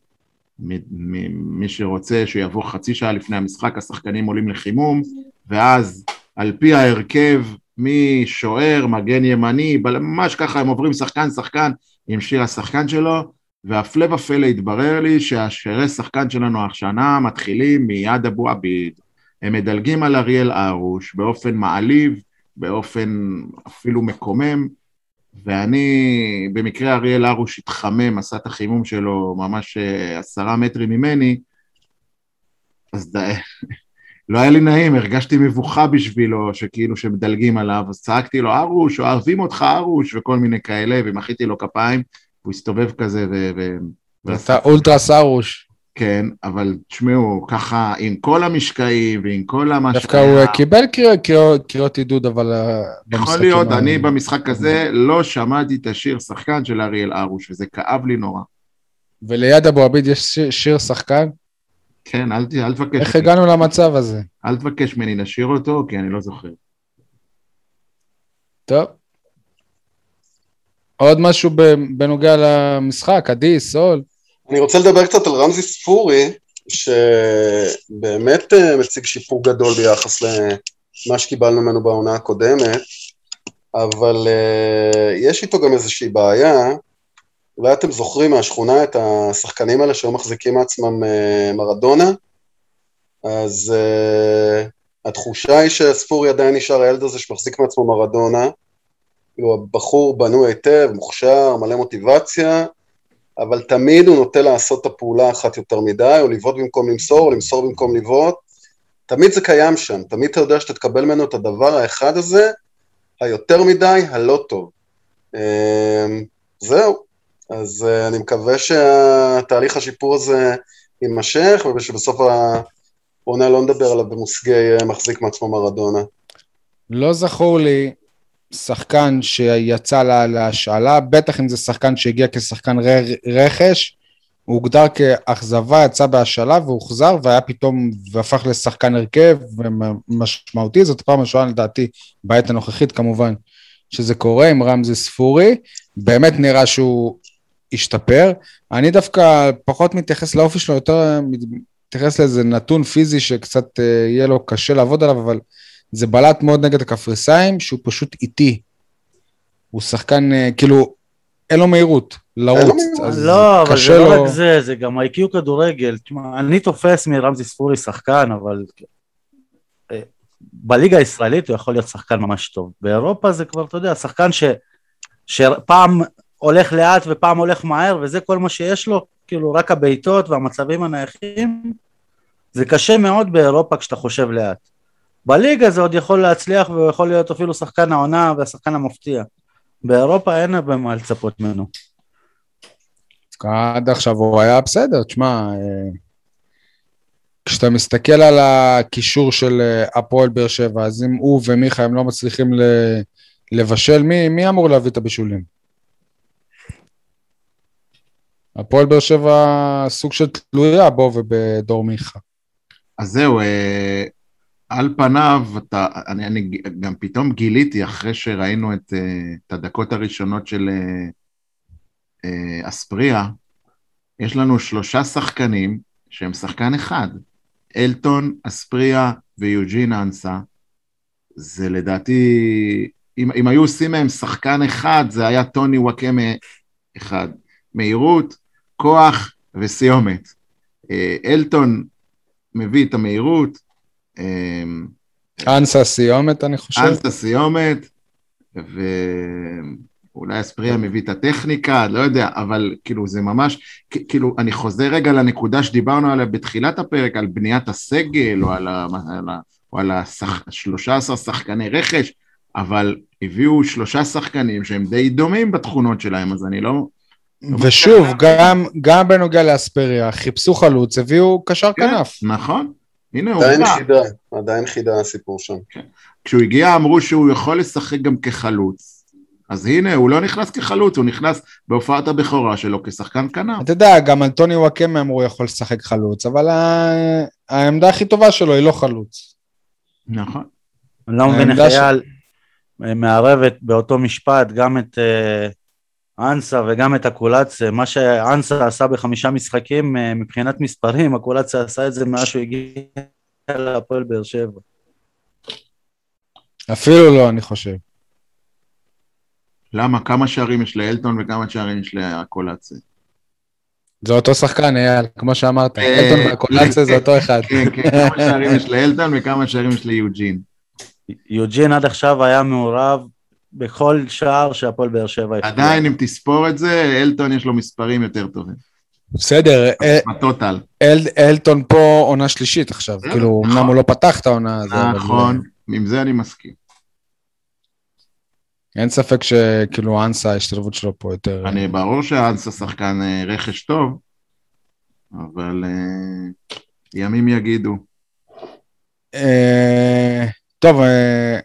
מי שרוצה שיבוא חצי שעה לפני המשחק, השחקנים עולים לחימום, ואז על פי ההרכב, משוער, מגן ימני, ממש ככה הם עוברים שחקן שחקן עם שיר השחקן שלו, והפלא ופלא התברר לי שהשירי שחקן שלנו השנה מתחילים מיד אבו עביד. הם מדלגים על אריאל הרוש באופן מעליב, באופן אפילו מקומם, ואני, במקרה אריאל הרוש התחמם, עשה את החימום שלו ממש אה, עשרה מטרים ממני, אז די, לא היה לי נעים, הרגשתי מבוכה בשבילו, שכאילו שמדלגים עליו, אז צעקתי לו, ארוש, אוהבים אותך ארוש, וכל מיני כאלה, ומחאתי לו כפיים, הוא הסתובב כזה ו... ו... אתה אולטרס ארוש. כן, אבל תשמעו, ככה עם כל המשקעים ועם כל מה דווקא הוא אה, קיבל קריאות- עידוד, אבל אה, יכול להיות, ה- אני במשחק הזה לא שמעתי את השיר שחקן של אריאל הרוש, וזה כאב לי נורא. וליד אבו עביד יש שיר שחקן? כן, אל, ת- אל תבקש, איך הגענו למצב הזה? אל תבקש ממני לשיר אותו, כי אני לא זוכר. טוב. עוד משהו ב- בנוגע למשחק, עדי, סול? אני רוצה לדבר קצת על רמזי ספורי, שבאמת אה, מציג שיפור גדול ביחס למה שקיבלנו ממנו בעונה הקודמת, אבל אה, יש איתו גם איזושהי בעיה. אולי אתם זוכרים מהשכונה את השחקנים האלה שהיו מחזיקים מעצמם אה, מרדונה? אז uh, התחושה היא שספורי עדיין נשאר הילד הזה שמחזיק מעצמו מרדונה. כאילו הבחור בנוי היטב, מוכשר, מלא מוטיבציה, אבל תמיד הוא נוטה לעשות את הפעולה אחת יותר מדי, או לבעוט במקום למסור, או למסור במקום לבעוט. תמיד זה קיים שם, תמיד אתה יודע שאתה תקבל ממנו את הדבר האחד הזה, היותר מדי, הלא טוב. אמ, זהו, אז אה, אני מקווה שהתהליך השיפור הזה יימשך, ושבסוף העונה לא נדבר עליו במושגי אה, מחזיק מעצמו מרדונה. לא זכור לי שחקן שיצא לה- להשאלה, בטח אם זה שחקן שהגיע כשחקן ר- רכש, הוא הוגדר כאכזבה, יצא בהשאלה והוחזר והיה פתאום, והפך לשחקן הרכב משמעותי, זאת הפעם הראשונה לדעתי בעת הנוכחית כמובן שזה קורה עם רמזי ספורי, באמת נראה שהוא השתפר. אני דווקא פחות מתייחס לאופי שלו, יותר מתייחס לאיזה נתון פיזי שקצת אה, יהיה לו קשה לעבוד עליו, אבל זה בלט מאוד נגד הקפריסאים, שהוא פשוט איטי. הוא שחקן, אה, כאילו, אין לו מהירות לרוץ, לא, אבל זה לא. רק זה, זה גם איי-קיו כדורגל. תשמע, אני תופס מרמזי ספורי שחקן, אבל אה, בליגה הישראלית הוא יכול להיות שחקן ממש טוב. באירופה זה כבר, אתה יודע, שחקן ש... שפעם הולך לאט ופעם הולך מהר, וזה כל מה שיש לו, כאילו רק הבעיטות והמצבים הנייחים. זה קשה מאוד באירופה כשאתה חושב לאט. בליגה זה עוד יכול להצליח והוא יכול להיות אפילו שחקן העונה והשחקן המפתיע. באירופה אין הרבה מה לצפות ממנו. עד עכשיו הוא היה בסדר, תשמע, אה, כשאתה מסתכל על הקישור של אה, הפועל באר שבע, אז אם הוא ומיכה הם לא מצליחים לבשל, מי, מי אמור להביא את הבישולים? הפועל באר שבע סוג של תלויה בו ובדור מיכה. אז זהו, אה, על פניו, אתה, אני, אני גם פתאום גיליתי, אחרי שראינו את, אה, את הדקות הראשונות של אה, אה, אספריה, יש לנו שלושה שחקנים שהם שחקן אחד, אלטון, אספריה ויוג'ין אנסה. זה לדעתי, אם, אם היו עושים מהם שחקן אחד, זה היה טוני וואקמה אחד. מהירות, כוח וסיומת. אה, אלטון מביא את המהירות, אה, אנסה סיומת, אני חושב. אנסה סיומת, ואולי אספריה מביא את הטכניקה, לא יודע, אבל כאילו זה ממש, כאילו אני חוזר רגע לנקודה שדיברנו עליה בתחילת הפרק, על בניית הסגל, או על, ה, על, ה, או על השח, 13 שחקני רכש, אבל הביאו שלושה שחקנים שהם די דומים בתכונות שלהם, אז אני לא... ושוב, גם, גם בנוגע לאספריה, חיפשו חלוץ, הביאו קשר כן, כנף. נכון, הנה הוא עדיין בא. חידה, עדיין חידה הסיפור שם. כשהוא הגיע אמרו שהוא יכול לשחק גם כחלוץ. אז הנה, הוא לא נכנס כחלוץ, הוא נכנס בהופעת הבכורה שלו כשחקן כנף. אתה יודע, גם על טוני וואקמה אמרו יכול לשחק חלוץ, אבל ה- העמדה הכי טובה שלו היא לא חלוץ. נכון. אני לא מבין איך אייל אה, מערבת באותו משפט גם את אה, אנסה וגם את הקולציה. מה שאנסה עשה בחמישה משחקים אה, מבחינת מספרים, הקולציה עשה את זה מאז שהוא הגיע להפועל באר שבע. אפילו לא, אני חושב. למה? כמה שערים יש לאלטון וכמה שערים יש לקולציה? זה אותו שחקן, אייל, כמו שאמרת. אה, אלטון והקולציה זה אותו אחד. כן, כן, כמה שערים יש לאלטון וכמה שערים יש ליוג'ין. יוג'ין עד עכשיו היה מעורב בכל שער שהפועל באר שבע הפקיע. עדיין, אם תספור את זה, אלטון יש לו מספרים יותר טובים. בסדר, אל- בטוטל. אל- אלטון פה עונה שלישית עכשיו. בסדר, כאילו, נכון. אמנם הוא לא פתח את העונה הזו, אבל... נכון, עם זה אני מסכים. אין ספק שכאילו אנסה, ההשתלבות שלו פה יותר... אני, ברור שאנסה שחקן אה, רכש טוב, אבל אה, ימים יגידו. אה, טוב, אה,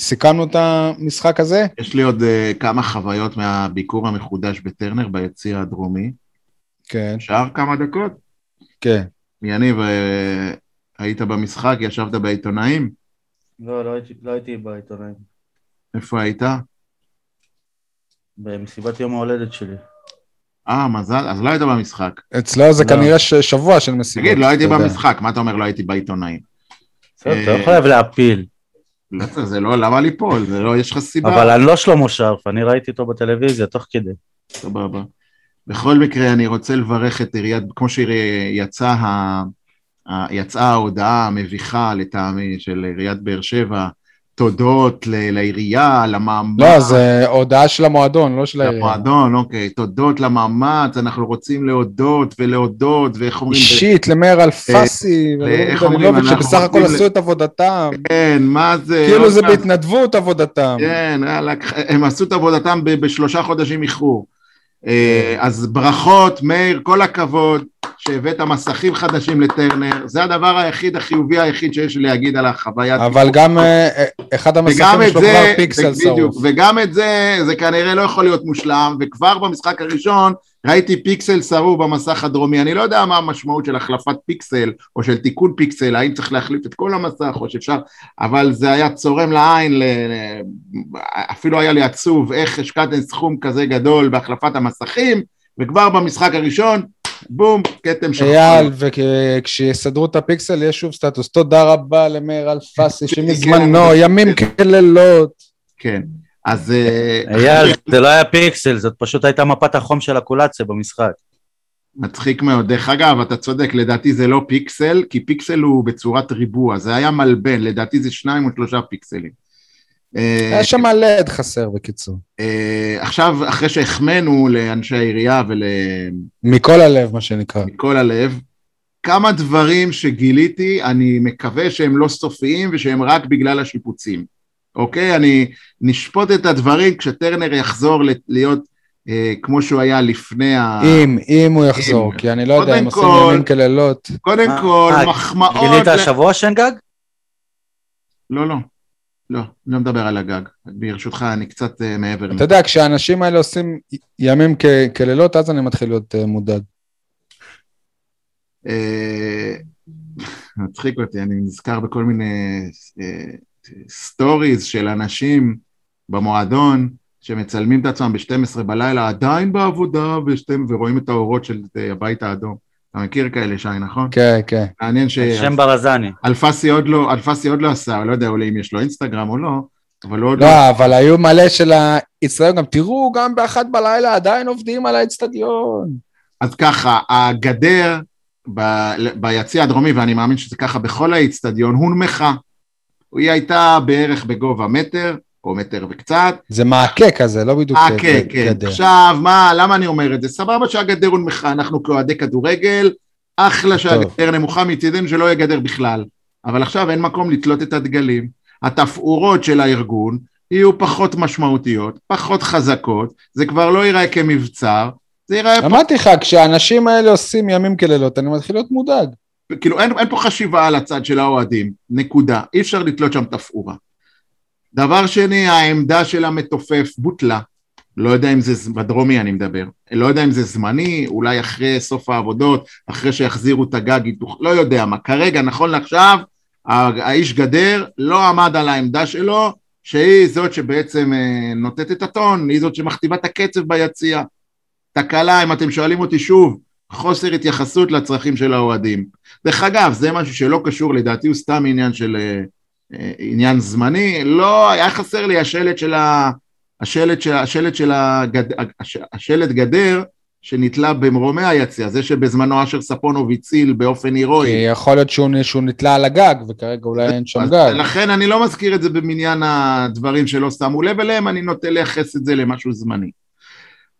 סיכמנו את המשחק הזה? יש לי עוד אה, כמה חוויות מהביקור המחודש בטרנר ביציר הדרומי. כן, אפשר כמה דקות? כן. יניב, אה, היית במשחק, ישבת בעיתונאים? לא, לא הייתי- לא הייתי בעיתונאים. איפה היית? במסיבת יום ההולדת שלי. אה, מזל, אז לא היית במשחק. אצלו זה לא. כנראה ש- שבוע של מסיבות. תגיד, לא הייתי. במשחק, מה אתה אומר לא הייתי בעיתונאים? בסדר, אתה אה, לא חייב להפיל. לא, זה לא, למה ליפול? זה לא, יש לך סיבה. אבל אני לא שלמה שרף, אני ראיתי אותו בטלוויזיה תוך כדי. סבבה. בכל מקרה, אני רוצה לברך את עיריית, כמו שיצאה יצאה ההודעה המביכה לטעמי של עיריית באר שבע, תודות ל- לעירייה, למאמץ, לא, זה הודעה של המועדון, לא של העירייה. למועדון, אוקיי, תודות למאמץ, אנחנו רוצים להודות ולהודות, ואיך אומרים, אישית, למאיר אלפסי, איך ולרוביק אומרים, דנילוביץ', אנחנו שבסך הכל עשו את עבודתם. כן, מה זה, כאילו זה עוד פעם, בהתנדבות עבודתם. כן, יאללה, הם עשו את עבודתם בשלושה חודשים איחור. אה, אז ברכות, מאיר, כל הכבוד שהבאת מסכים חדשים לטרנר, זה הדבר היחיד, החיובי היחיד שיש לי להגיד על החוויה. אבל גם אה, אה, אחד המסכים שלו זה, כבר פיקסל בדיוק, שרוף. וגם את זה, זה כנראה לא יכול להיות מושלם, וכבר במשחק הראשון ראיתי פיקסל שרוף במסך הדרומי, אני לא יודע מה המשמעות של החלפת פיקסל, או של תיקון פיקסל, האם צריך להחליף את כל המסך, או שאפשר, אבל זה היה צורם לעין, ל... אפילו היה לי עצוב איך השקעתם סכום כזה גדול בהחלפת המסכים, וכבר במשחק הראשון, בום, כתם שחור. אייל, וכשיסדרו את הפיקסל יהיה שוב סטטוס. תודה רבה למאיר אלפסי, שמזמנו, ימים כלילות. כן, אז... אה, אייל, זה לא היה פיקסל, זאת פשוט הייתה מפת החום של הקולציה במשחק. מצחיק מאוד. דרך אגב, אתה צודק, לדעתי זה לא פיקסל, כי פיקסל הוא בצורת ריבוע, זה היה מלבן, לדעתי זה שניים או שלושה פיקסלים. אה, היה שם לד חסר בקיצור. אה, עכשיו, אחרי שהחמאנו לאנשי העירייה מכל הלב, מה שנקרא. ומכל הלב, כמה דברים שגיליתי, אני מקווה שהם לא סופיים ושהם רק בגלל השיפוצים. אוקיי? אני נשפוט את הדברים כשטרנר יחזור להיות אה, כמו שהוא היה לפני ה... אם, אם הוא יחזור, אם. כי אני לא יודע, הם עושים ימים כלילות. קודם אה, כל, אה, מחמאות... גילית השבוע שנגג? לא, לא. לא, לא מדבר על הגג. ברשותך, אני קצת אה, מעבר. אתה יודע, כשהאנשים האלה עושים ימים כ- כלילות, אז אני מתחיל להיות אה, מודאג. אה, מצחיק אותי, אני נזכר בכל מיני stories של אנשים במועדון שמצלמים את עצמם ב-12 בלילה, עדיין בעבודה, ושתם, ורואים את האורות של הבית האדום. אתה מכיר כאלה, שי, נכון? כן, כן. מעניין ש... שם ברזני. אלפסי עוד לא, אלפסי עוד לא עשה, לא יודע אולי אם יש לו אינסטגרם או לא, אבל הוא עוד לא... לא, אבל היו מלא של האיצטדיון, גם תראו, גם באחת בלילה עדיין עובדים על האיצטדיון. אז ככה, הגדר ב- ביציע הדרומי, ואני מאמין שזה ככה בכל האיצטדיון, הונמכה. היא הייתה בערך בגובה מטר, או מטר וקצת. זה מעקה כזה, לא בדיוק אה, כן, כן. גדר. עכשיו, מה, למה אני אומר את זה? סבבה שהגדר הונמכה, אנחנו כאוהדי כדורגל, אחלה שהגדר נמוכה מצידנו שלא יהיה גדר בכלל. אבל עכשיו אין מקום לתלות את הדגלים. התפאורות של הארגון יהיו פחות משמעותיות, פחות חזקות, זה כבר לא ייראה כמבצר, זה ייראה אמרתי לך, כשהאנשים האלה עושים ימים כלילות, אני מתחיל להיות מודאג. כאילו אין, אין פה חשיבה על הצד של האוהדים, נקודה. אי אפשר לתלות שם תפאורה. דבר שני, העמדה של המתופף בוטלה. לא יודע אם זה, בדרומי אני מדבר, לא יודע אם זה זמני, אולי אחרי סוף העבודות, אחרי שיחזירו את הגג, לא יודע מה. כרגע, נכון לעכשיו, האיש גדר לא עמד על העמדה שלו, שהיא זאת שבעצם אה, נותנת את הטון, היא זאת שמכתיבה את הקצב ביציע. תקלה, אם אתם שואלים אותי שוב, חוסר התייחסות לצרכים של האוהדים. דרך אגב, זה משהו שלא קשור, לדעתי הוא סתם עניין של... עניין זמני, לא, היה חסר לי השלט של ה... השלט של, השלט של הגד, הש, השלט גדר שנתלה במרומי היציע, זה שבזמנו אשר ספונוב הציל באופן כי הירואי. יכול להיות שהוא שהוא נתלה על הגג, וכרגע אולי אין שם אז גג. לכן אני לא מזכיר את זה במניין הדברים שלא שמו לב אליהם, אני נוטה לייחס את זה למשהו זמני.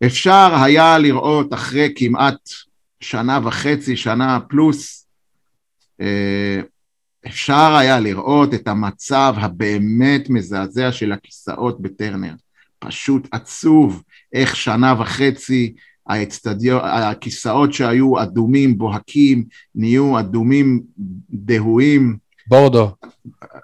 אפשר היה לראות אחרי כמעט שנה וחצי, שנה פלוס, אה, אפשר היה לראות את המצב הבאמת מזעזע של הכיסאות בטרנר. פשוט עצוב איך שנה וחצי האצטדיון, הכיסאות שהיו אדומים בוהקים נהיו אדומים דהויים, בורדו,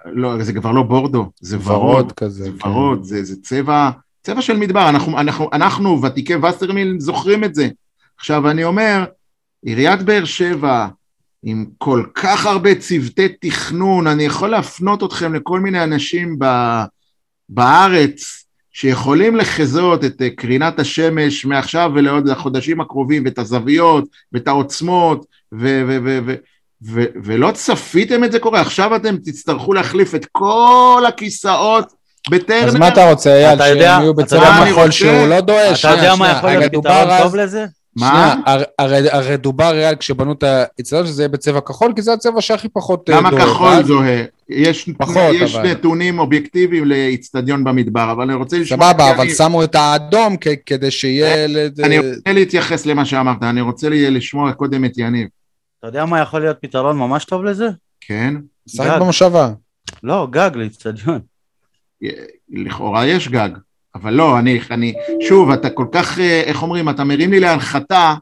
לא, זה כבר לא בורדו, זה ורוד, ורוד כזה. זה כן. ורוד, זה, זה צבע, צבע של מדבר, אנחנו, אנחנו, אנחנו ותיקי וסרמיל זוכרים את זה. עכשיו אני אומר, עיריית באר שבע עם כל כך הרבה צוותי תכנון, אני יכול להפנות אתכם לכל מיני אנשים ב, בארץ שיכולים לחזות את אה, קרינת השמש מעכשיו ולעוד החודשים הקרובים, ואת הזוויות, ואת העוצמות, ו- ו- ו- ו- ו- ולא צפיתם את זה קורה, עכשיו אתם תצטרכו להחליף את כל הכיסאות בטרנר. אז מה אתה רוצה, אייל, שהם יהיו בצבע מחול? שהוא לא דואש? אתה יודע מה. יכול להיות פתרון טוב לזה? מה? שנייה, הר- הרי, הרי דובר אייל כשבנו את האצטדיון שזה יהיה בצבע כחול, כי זה הצבע שהכי פחות אה, למה. כחול זוהה? יש, פחות, יש אבל. נתונים אובייקטיביים לאיצטדיון במדבר, אבל אני רוצה לשמוע... סבבה, אבל אני- שמו את האדום כ- כדי שיהיה... לד- אני רוצה להתייחס למה שאמרת, אני רוצה לשמוע קודם את יניב. אתה יודע מה יכול להיות פתרון ממש טוב לזה? כן? שחק. במושבה. לא, גג לאיצטדיון. לכאורה יש גג, אבל לא, אני, אני, שוב, אתה כל כך, אה, איך אומרים, אתה מרים לי להנחתה,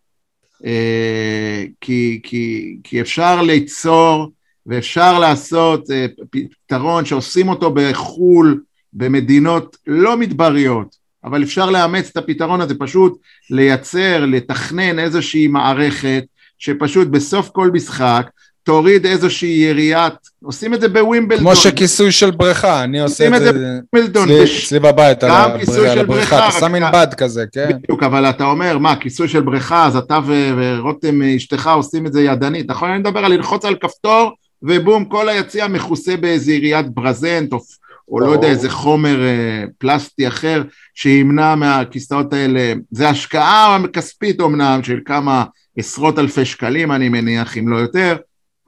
אה, כי, כי, כי אפשר ליצור ואפשר לעשות אה, פתרון שעושים אותו בחו"ל, במדינות לא מדבריות, אבל אפשר לאמץ את הפתרון הזה, פשוט לייצר, לתכנן איזושהי מערכת שפשוט בסוף כל משחק תוריד איזושהי יריית, עושים את זה בווימבלדון, כמו שכיסוי של בריכה, אני עושה את זה אצלי- בבית, על הבריכה, בריכה, אתה שם מין בד כזה, כן? בדיוק, אבל אתה אומר, מה, כיסוי של בריכה, אז אתה ורותם אשתך עושים את זה ידנית, נכון? אני מדבר על ללחוץ על כפתור, ובום, כל היציע מכוסה באיזה יריית ברזנט, או, או לא. יודע, איזה חומר אה, פלסטי אחר, שימנע מהכיסאות האלה, זה השקעה כספית אמנם, של כמה עשרות אלפי שקלים, אני מניח, אם לא יותר,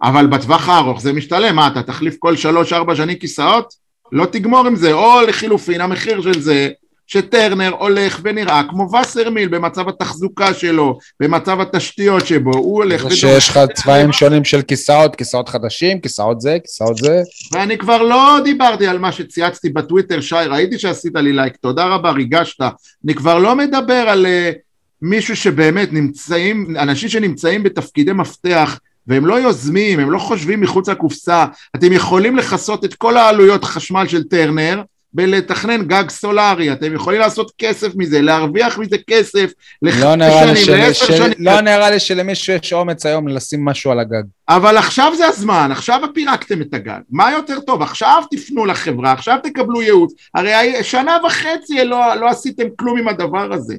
אבל בטווח הארוך זה משתלם, מה, אתה תחליף כל שלוש-ארבע שנים כיסאות? לא תגמור עם זה, או לחילופין, המחיר של זה, שטרנר הולך ונראה כמו וסרמיל במצב התחזוקה שלו, במצב התשתיות שבו, הוא הולך זה שיש לך צבעים שונים של כיסאות, כיסאות חדשים, כיסאות זה, כיסאות זה. ואני כבר לא דיברתי על מה שצייצתי בטוויטר, שי, ראיתי שעשית לי לייק, תודה רבה, ריגשת. אני כבר לא מדבר על uh, מישהו שבאמת נמצאים, אנשים שנמצאים בתפקידי מפתח והם לא יוזמים, הם לא חושבים מחוץ לקופסה. אתם יכולים לכסות את כל העלויות חשמל של טרנר בלתכנן גג סולארי, אתם יכולים לעשות כסף מזה, להרוויח מזה כסף לחמש לא שנים, לעשר של- שנים. לא נראה לי שלמישהו יש אומץ היום לשים משהו על הגג. אבל עכשיו זה הזמן, עכשיו פירקתם את הגג. מה יותר טוב? עכשיו תפנו לחברה, עכשיו תקבלו ייעוץ. הרי שנה וחצי לא, לא עשיתם כלום עם הדבר הזה.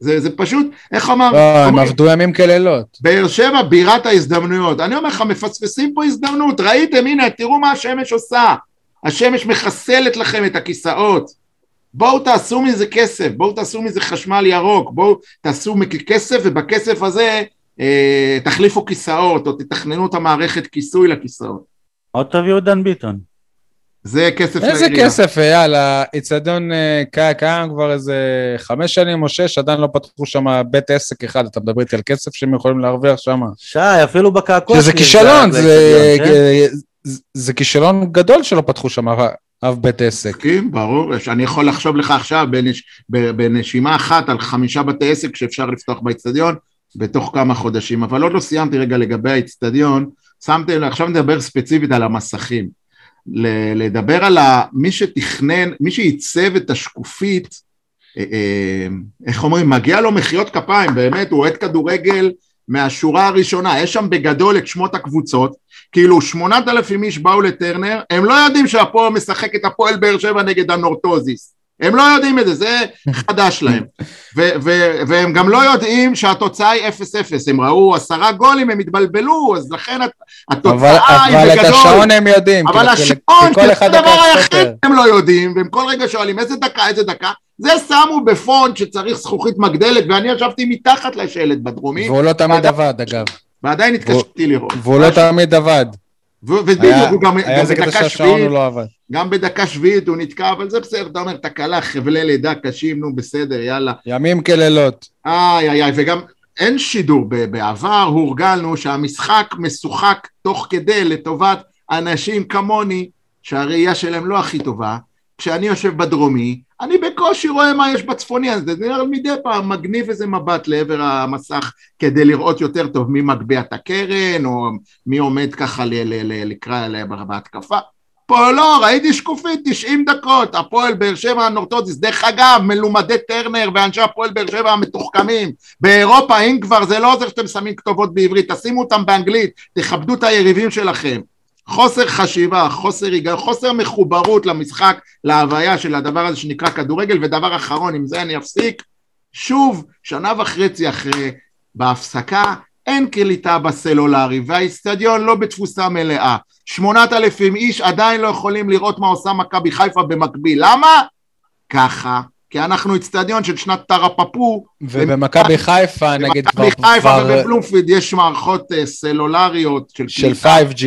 זה, זה פשוט, איך אמר? לא, הם עבדו ימים כלילות. באר שבע בירת ההזדמנויות. אני אומר לך, מפספסים פה הזדמנות. ראיתם, הנה, תראו מה השמש עושה. השמש מחסלת לכם את הכיסאות. בואו תעשו מזה כסף, בואו תעשו מזה חשמל ירוק, בואו תעשו כסף, ובכסף הזה אה, תחליפו כיסאות, או תתכננו את המערכת כיסוי לכיסאות. עוד תביאו דן ביטון. זה כסף איזה לעירייה. כסף, אייל, האיצטדיון אה, קי- קיים כבר איזה חמש שנים או שש, עדיין לא פתחו שם בית עסק אחד, אתה מדבר איתי על כסף שהם יכולים להרוויח שם. שי, אפילו בקעקוע שזה כישלון, זה- זה- כן? זה- זה כישלון גדול שלא פתחו שם אף בית עסק. כן, ברור, אני יכול לחשוב לך עכשיו בנש, בנשימה אחת על חמישה בתי עסק שאפשר לפתוח באצטדיון בתוך כמה חודשים, אבל עוד לא סיימתי רגע לגבי האצטדיון, שמתם, עכשיו נדבר ספציפית על המסכים. לדבר על מי שתכנן, מי שעיצב את השקופית, אה, אה, איך אומרים, מגיע לו מחיאות כפיים, באמת, הוא אוהד כדורגל מהשורה הראשונה, יש שם בגדול את שמות הקבוצות, כאילו שמונת אלפים איש באו לטרנר, הם לא יודעים שהפועל משחק את הפועל באר שבע נגד הנורטוזיס, הם לא יודעים את זה, זה חדש להם, ו- ו- והם גם לא יודעים שהתוצאה היא 0-0, הם ראו עשרה גולים, הם התבלבלו, אז לכן הת- אבל התוצאה היא אבל את בגדול, השעון הם יודעים. אבל כאילו, השעון, כל זה הדבר היחיד. הם לא יודעים, והם כל רגע שואלים איזה דקה, איזה דקה, זה שמו בפונט שצריך זכוכית מגדלת, ואני ישבתי מתחת לשלט בדרומי, והוא לא תמיד עבד, אגב. ועדיין התקשרתי לראות. והוא לא תמיד עבד. ובדיוק, הוא גם היה איזה קטע בדקה שהשעון הוא לא עבד. גם בדקה שביעית הוא נתקע, אבל זה בסדר, אתה אומר, תקלה, חבלי לידה קשים, נו בסדר, יאללה. ימים כלילות. איי איי איי, וגם אין שידור, בעבר הורגלנו שהמשחק משוחק תוך כדי לטובת אנשים כמוני, שהראייה שלהם לא הכי טובה, כשאני יושב בדרומי, אני בקושי רואה מה יש בצפוני, אז זה נראה מדי פעם מגניב איזה מבט לעבר המסך כדי לראות יותר טוב מי מגביה את הקרן, או מי עומד ככה ל- ל- ל- לקרוא ל- בהתקפה. פה לא, ראיתי שקופית 90 דקות, הפועל באר שבע הנורטוזיס, דרך אגב, מלומדי טרנר ואנשי הפועל באר שבע המתוחכמים, באירופה, אם כבר, זה לא עוזר שאתם שמים כתובות בעברית, תשימו אותם באנגלית, תכבדו את היריבים שלכם. חוסר חשיבה, חוסר היגיון, חוסר מחוברות למשחק, להוויה של הדבר הזה שנקרא כדורגל, ודבר אחרון, עם זה אני אפסיק, שוב, שנה וחצי אחרי, בהפסקה, אין קליטה בסלולרי, והאיצטדיון לא בתפוסה מלאה. שמונת אלפים איש עדיין לא יכולים לראות מה עושה מכבי חיפה במקביל. למה? ככה. כי אנחנו איצטדיון של שנת טראפפו, ובמכבי חיפה, נגיד, כבר... במכבי חיפה ובבלומפיד יש מערכות אה, סלולריות של של קליטה. 5G.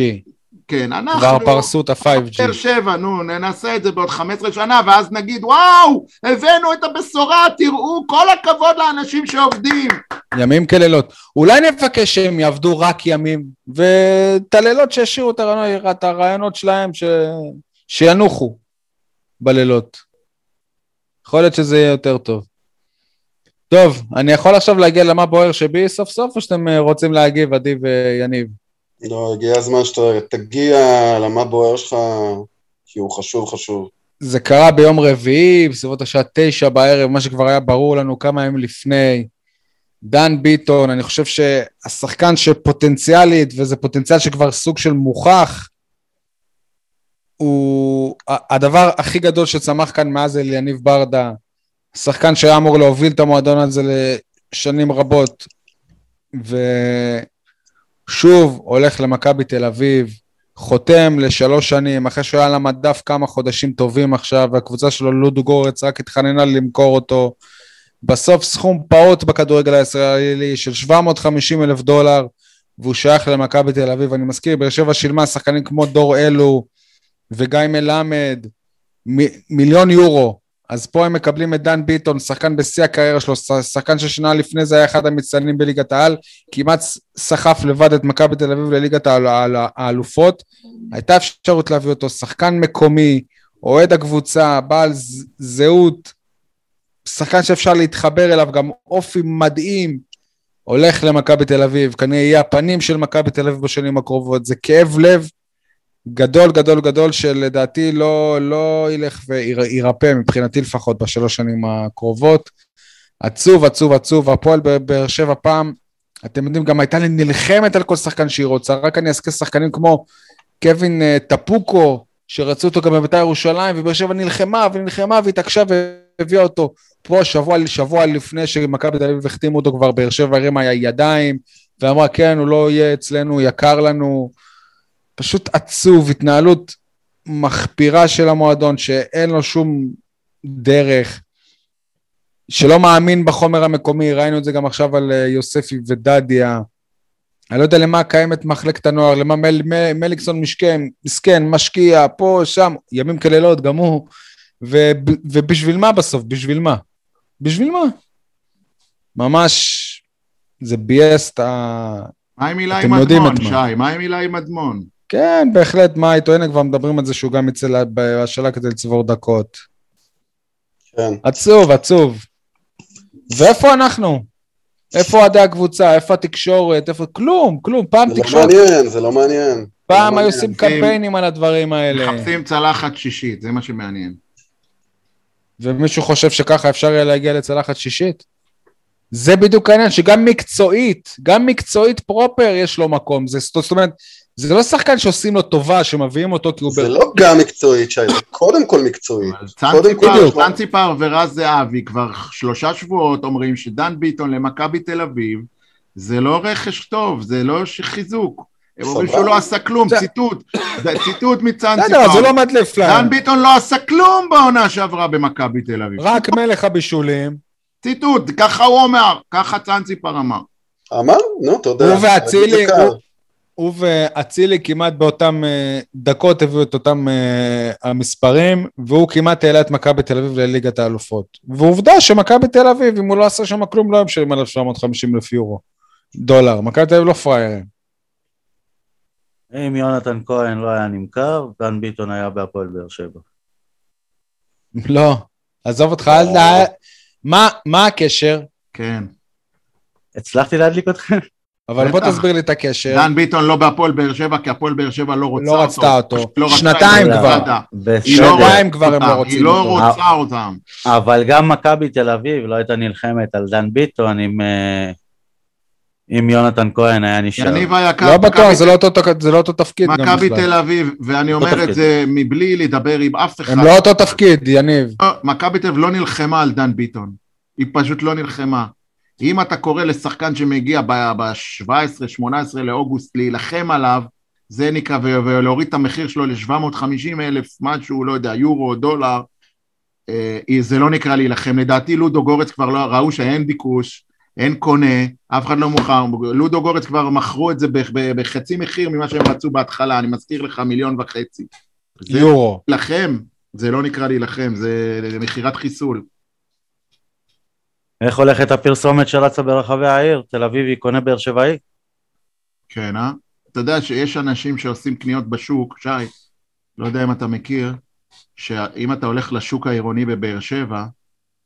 כן, אנחנו... כבר פרסו את ה-5G. באר שבע, נו, ננסה את זה בעוד 15 שנה, ואז נגיד, וואו, הבאנו את הבשורה, תראו, כל הכבוד לאנשים שעובדים. ימים כלילות. אולי נבקש שהם יעבדו רק ימים, ואת הלילות שישאירו את הרעיונות- את הרעיונות שלהם, ש... שינוחו בלילות. יכול להיות שזה יהיה יותר טוב. טוב, אני יכול עכשיו להגיע למה בוער שבי סוף סוף, או שאתם אה, רוצים להגיב, עדי ויניב? לא, הגיע הזמן שאתה תגיע למה בוער שלך, כי הוא חשוב חשוב. זה קרה ביום רביעי, בסביבות השעה תשע בערב, מה שכבר היה ברור לנו כמה ימים לפני. דן ביטון, אני חושב שהשחקן שפוטנציאלית, וזה פוטנציאל שכבר סוג של מוכח, הוא הדבר הכי גדול שצמח כאן מאז אליניב ברדה, שחקן שהיה אמור להוביל את המועדון הזה לשנים רבות, ושוב הולך למכבי תל אביב, חותם לשלוש שנים, אחרי שהוא היה על המדף כמה חודשים טובים עכשיו, והקבוצה שלו, לודו גורץ, רק התחננה למכור אותו. בסוף סכום פעוט בכדורגל הישראלי של 750 אלף דולר, והוא שייך למכבי תל אביב. אני מזכיר, באר שבע שילמה שחקנים כמו דור אלו וגיא מלמד, מ- מיליון יורו. אז פה הם מקבלים את דן ביטון, שחקן בשיא הקריירה שלו, שחקן ששנה לפני זה היה אחד המצטיינים בליגת העל, כמעט סחף לבד את מכבי תל אביב לליגת האל- האל- האלופות. הייתה אפשרות להביא אותו, שחקן מקומי, אוהד הקבוצה, בעל זהות, שחקן שאפשר להתחבר אליו, גם אופי מדהים, הולך למכבי תל אביב, כנראה יהיה הפנים של מכבי תל אביב בשנים הקרובות, זה כאב לב גדול גדול גדול שלדעתי לא, לא ילך וירפא מבחינתי לפחות בשלוש שנים הקרובות. עצוב, עצוב, עצוב, הפועל באר שבע פעם, אתם יודעים, גם הייתה לי נלחמת על כל שחקן שהיא רוצה, רק אני אזכיר שחקנים כמו קווין אה, טפוקו, שרצו אותו גם בבית"ר ירושלים, ובאר שבע נלחמה ונלחמה והתעקשה והביאה אותו. פה שבוע, שבוע לפני שמכבי תל אביב החתימו אותו כבר, באר שבע הרימה ידיים, ואמרה כן, הוא לא יהיה אצלנו, יקר לנו. פשוט עצוב, התנהלות מחפירה של המועדון, שאין לו שום דרך, שלא מאמין בחומר המקומי, ראינו את זה גם עכשיו על אה, יוספי ודדיה. אני לא יודע למה קיימת מחלקת הנוער, למה מל, מל, מליקסון משכן, מסכן, משקיע, פה, שם, ימים כלילות, גם הוא. ו, ובשביל מה בסוף? בשביל מה? בשביל מה? ממש, זה ביאס את ה... מה עם מילה עם אדמון, שי? מה עם מילה עם אדמון? כן, בהחלט, מה איתו, הנה כבר מדברים על זה שהוא גם יצא בהשאלה כדי לצבור דקות. כן. עצוב, עצוב. ואיפה אנחנו? איפה אוהדי הקבוצה? איפה התקשורת? איפה... כלום, כלום. פעם זה תקשורת... זה לא מעניין, זה לא מעניין. פעם לא היו עושים קמפיינים על הדברים האלה. מחפשים צלחת שישית, זה מה שמעניין. ומישהו חושב שככה אפשר יהיה להגיע לצלחת שישית? זה בדיוק העניין, שגם מקצועית, גם מקצועית פרופר יש לו מקום. זה, זאת אומרת, זה לא שחקן שעושים לו טובה, שמביאים אותו כי הוא... זה לא גם מקצועית, שי, זה קודם כל מקצועית. צאנציפר ורז זהבי כבר שלושה שבועות אומרים שדן ביטון למכבי תל אביב זה לא רכש טוב, זה לא חיזוק. הם אומרים שהוא לא עשה כלום, ציטוט, זה ציטוט מצאנציפר. זה לא מדליף להם. דן ביטון לא עשה כלום בעונה שעברה במכבי תל אביב. רק מלך הבישולים. ציטוט, ככה הוא אומר, ככה צאנציפר אמר. אמר? נו, תודה. הוא ואצילי, הוא ואצילי כמעט באותם אה, דקות הביאו את אותם אה, המספרים, והוא כמעט העלה את מכבי תל אביב לליגת האלופות. ועובדה שמכבי תל אביב, אם הוא לא עשה שם כלום, לא היה משלם 1,750 אלף יורו, דולר. מכבי תל אביב לא פראיירים. אם יונתן כהן לא היה נמכר, דן ביטון היה בהפועל באר שבע. לא, עזוב אותך, אל תדע... מה הקשר? כן. הצלחתי להדליק אתכם? אבל בוא תסביר לי את הקשר. דן ביטון לא בהפועל באר שבע, כי הפועל באר שבע לא רוצה אותו. לא רצתה אותו. לא שנתיים כבר. שנתיים כבר הם לא רוצים אותו. היא לא רוצה אותם. אבל גם מכבי תל אביב לא הייתה נלחמת על דן ביטון עם... אה, אם יונתן כהן היה נשאר. יניב היקר, לא בטוח, זה לא אותו תפקיד. מכבי תל אביב, ואני אומר את זה מבלי לדבר עם אף אחד. הם לא אותו תפקיד, יניב. לא, מכבי תל אביב לא נלחמה על דן ביטון. היא פשוט לא נלחמה. אם אתה קורא לשחקן שמגיע ב-17-18 לאוגוסט להילחם עליו, זה נקרא, ולהוריד את המחיר שלו ל-750 אלף, משהו, לא יודע, יורו, דולר, אה, זה לא נקרא להילחם. לדעתי לודו גורץ כבר לא, ראו שאין ביקוש, אין קונה, אף אחד לא מוכר, לודו גורץ כבר מכרו את זה בחצי מחיר ממה שהם רצו בהתחלה, אני מזכיר לך מיליון וחצי. יורו. להילחם, זה לא נקרא להילחם, זה מכירת חיסול. איך הולכת הפרסומת שרצה ברחבי העיר? תל אביבי קונה באר שבעי? כן, אה? אתה יודע שיש אנשים שעושים קניות בשוק, שי, לא יודע אם אתה מכיר, שאם אתה הולך לשוק העירוני בבאר שבע,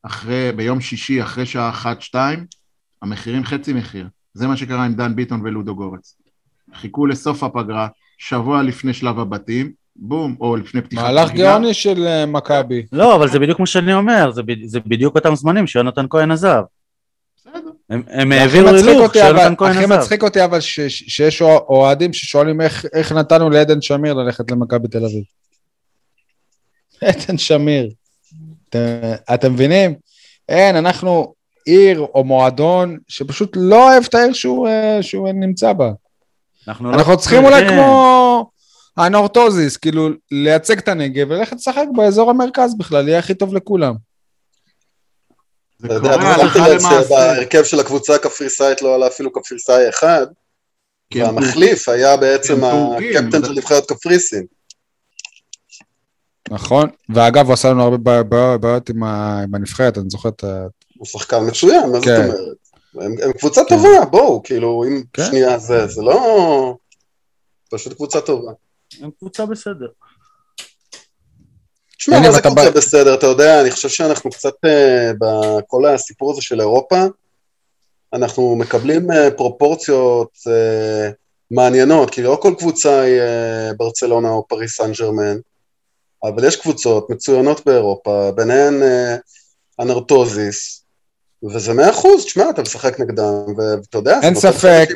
אחרי, ביום שישי, אחרי שעה אחת-שתיים, המחירים חצי מחיר. זה מה שקרה עם דן ביטון ולודו גורץ. חיכו לסוף הפגרה, שבוע לפני שלב הבתים, בום, או לפני פתיחת... מהלך גאוני של אה, מכבי. לא, אבל זה בדיוק מה שאני אומר, זה, זה בדיוק אותם זמנים שיונתן כהן עזב. בסדר. הם העבירו הילוך שיונתן כהן עזב. הכי מצחיק אותי אבל שיש אוהדים ששואלים איך, איך נתנו לעדן שמיר ללכת למכבי תל אביב. עדן שמיר. אתם, אתם מבינים? אין, אנחנו עיר או מועדון שפשוט לא אוהב את העיר שהוא, אה, שהוא נמצא בה. אנחנו, אנחנו לא... צריכים אולי. כמו... הנורטוזיס, כאילו, לייצג את הנגב וללכת לשחק באזור המרכז בכלל, יהיה הכי טוב לכולם. אתה יודע, אתה שמתי שבהרכב של הקבוצה הקפריסאית לא עלה אפילו קפריסאי אחד, והמחליף היה בעצם הקפטן של נבחרת קפריסין. נכון, ואגב הוא עשה לנו הרבה בעיות עם הנבחרת, אני זוכר את ה... הוא שחקן מצוין, מה זאת כן. אומרת? הם קבוצה כן. טובה, בואו, כאילו, אם כן. שנייה זה, זה לא... פשוט קבוצה טובה. הם קבוצה בסדר. תשמע, מה זה קבוצה בסדר? אתה יודע, אני חושב שאנחנו קצת uh, בכל הסיפור הזה של אירופה, אנחנו מקבלים אה, פרופורציות אה, מעניינות, כי לא כל קבוצה היא אה, ברצלונה או פריס סן ג'רמן, אבל יש קבוצות מצוינות באירופה, ביניהן אה, אנרטוזיס, וזה מאה אחוז, תשמע, אתה משחק נגדם, ואתה יודע, אין ספק.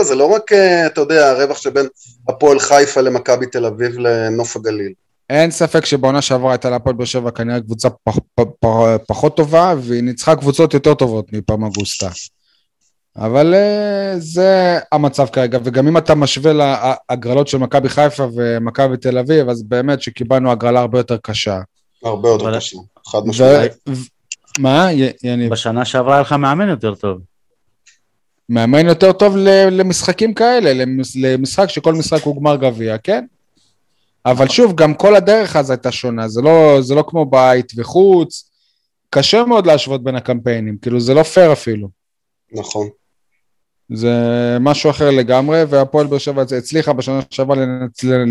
זה לא רק, אה, אתה יודע, הרווח שבין הפועל חיפה למכבי תל אביב לנוף הגליל. אין ספק שבעונה שעברה הייתה להפועל באר שבע כנראה קבוצה פח, פח, פח, פחות טובה, והיא ניצחה קבוצות יותר טובות מפמגוסטה. אבל אה, זה המצב כרגע, וגם אם אתה משווה להגרלות של מכבי חיפה ומכבי תל אביב, אז באמת שקיבלנו הגרלה הרבה יותר קשה. הרבה יותר קשה, חד. משמעית. מה, יניב? בשנה שעברה היה לך מאמן יותר טוב. מאמן יותר טוב ל- למשחקים כאלה, למש- למשחק שכל משחק הוא גמר גביע, כן? אבל שוב, גם כל הדרך אז הייתה שונה, זה לא, זה לא כמו בית וחוץ, קשה מאוד להשוות בין הקמפיינים, כאילו זה לא פייר אפילו. נכון. זה משהו אחר לגמרי, והפועל באר שבע הצליחה בשנה שעברה לנצל,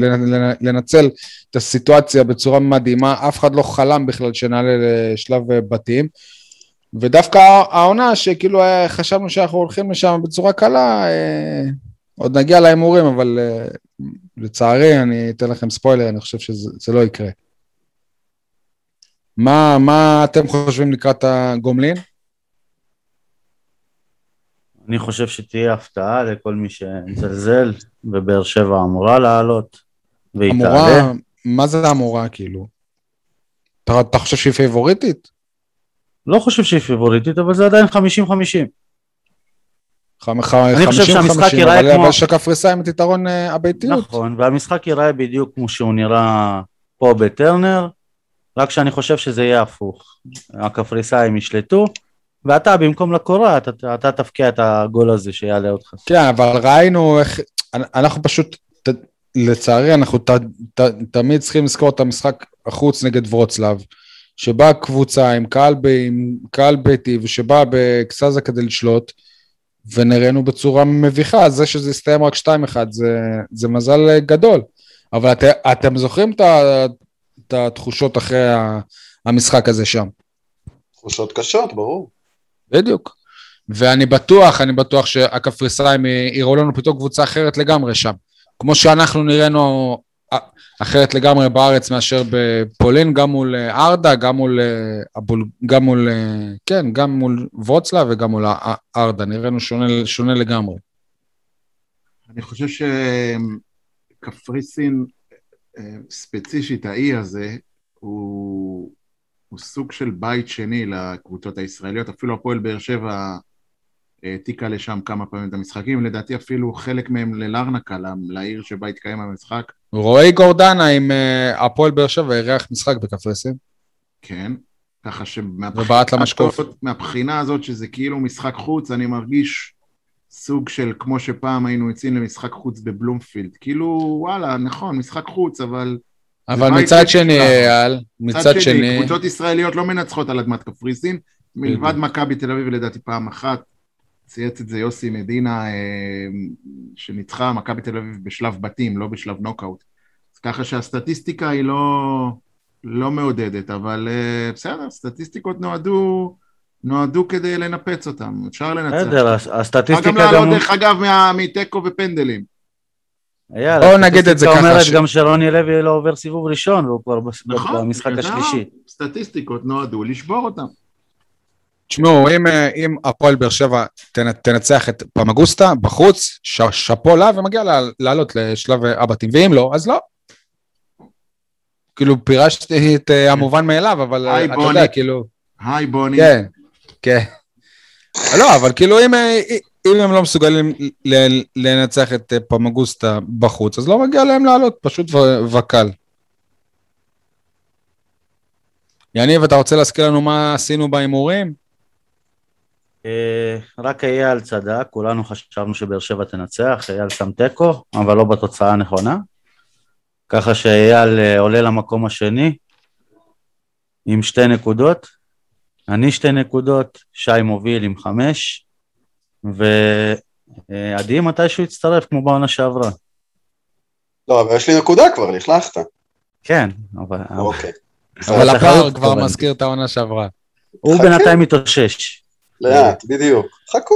לנצל, את הסיטואציה בצורה מדהימה, אף אחד לא חלם בכלל שנעלה לשלב אה, בתים, ודווקא העונה שכאילו אה, חשבנו שאנחנו הולכים לשם בצורה קלה, אה, עוד נגיע להימורים, אבל אה, לצערי, אני אתן לכם ספוילר, אני חושב שזה זה לא יקרה. מה, מה אתם חושבים לקראת הגומלין? אני חושב שתהיה הפתעה לכל מי שזלזל, ובאר שבע אמורה לעלות, והיא תעלה. אמורה, מה זה אמורה כאילו? אתה, אתה חושב שהיא פייבוריטית? לא חושב שהיא פיבוריטית, אבל זה עדיין 50-50. חמ- ח- אני חושב 50-50, שהמשחק ייראה אבל- כמו- אבל שקפריסאים את יתרון אה, הביתיות. נכון, והמשחק ייראה בדיוק כמו שהוא נראה פה בטרנר, רק שאני חושב שזה יהיה הפוך. הקפריסאים ישלטו, ואתה במקום לקורה, אתה, אתה תפקיע את הגול הזה שיעלה אותך. כן, אבל ראינו איך, אנחנו פשוט, ת, לצערי, אנחנו ת, ת, תמיד צריכים לזכור את המשחק החוץ נגד ורוצלב, שבאה קבוצה עם קהל, ב, עם קהל ביתי, ושבאה באקסזה כדי לשלוט, ונראינו בצורה מביכה, זה שזה הסתיים רק 2-1, זה, זה מזל גדול. אבל את, אתם זוכרים את, התחושות אחרי המשחק הזה שם? תחושות קשות, ברור. בדיוק. ואני בטוח, אני בטוח שהקפריסאים יראו לנו פתאום קבוצה אחרת לגמרי שם. כמו שאנחנו נראינו אה, אחרת לגמרי בארץ מאשר בפולין, גם מול אה, ארדה, גם מול, אה, הבול, גם מול, אה, כן, גם מול ווצלה וגם מול ארדה, נראינו שונה, שונה לגמרי. אני חושב שקפריסין, אה, ספציפית האי הזה, הוא, הוא סוג של בית שני לקבוצות הישראליות, אפילו הפועל באר שבע העתיקה לשם כמה פעמים את המשחקים, לדעתי אפילו חלק מהם ללרנקה, לעיר שבה התקיים המשחק, רועי גורדנה עם אה, הפועל באר שבע אירח משחק בקפריסין. כן, ככה מהבחינה הזאת שזה כאילו משחק חוץ, אני מרגיש סוג של כמו שפעם היינו יוצאים למשחק חוץ בבלומפילד, כאילו וואלה, נכון, משחק חוץ, אבל אבל בית מצד שני. אייל, מצד שני, קבוצות ישראליות לא מנצחות על אדמת קפריסין, מלבד. מכבי תל אביב לדעתי פעם אחת, צייץ את זה יוסי מדינה, אה, שניצחה מכבי תל אביב בשלב בתים, לא בשלב נוקאוט. אז ככה שהסטטיסטיקה היא לא, לא מעודדת, אבל אה, בסדר, סטטיסטיקות נועדו, נועדו כדי לנפץ אותם, אפשר לנצח. בסדר, הס- אפשר גם הסטטיסטיקה לעלות, גם... דרך אגב, מתיקו ופנדלים. בואו נגיד את זה ככה, אומרת ש- גם שרוני לוי לא עובר סיבוב ראשון, והוא כבר נכון, במשחק השלישי. סטטיסטיקות נועדו לשבור אותם. תשמעו, אם, אה, אם הפועל באר שבע תנ- תנצח את פמגוסטה בחוץ, ש- שאפו לה ומגיע לה- לעלות לשלב אה, הבתים, ואם לא, אז לא. כאילו פירשתי את אה, המובן מאליו, אבל היי, אתה בוני. יודע, כאילו, היי בוני. כן, כן. לא, אבל כאילו אם, אם הם לא מסוגלים לנצח את אה, פמגוסטה בחוץ, אז לא מגיע להם לעלות, פשוט ו- וקל. יניב, אתה רוצה להזכיר לנו מה עשינו בהימורים? אה, רק אייל צדק, כולנו חשבנו שבאר שבע תנצח, אייל שם תיקו, אבל לא בתוצאה הנכונה. ככה שאייל אה, עולה למקום השני עם שתי נקודות, אני שתי נקודות, שי מוביל עם חמש, ועדי מתישהו יצטרף כמו בעונה שעברה. לא, אבל יש לי נקודה כבר, לכלכת. כן, אבל אוקיי. אבל הפער כבר. מזכיר את העונה שעברה. הוא. בינתיים מתאושש. לאט, בדיוק. חכו.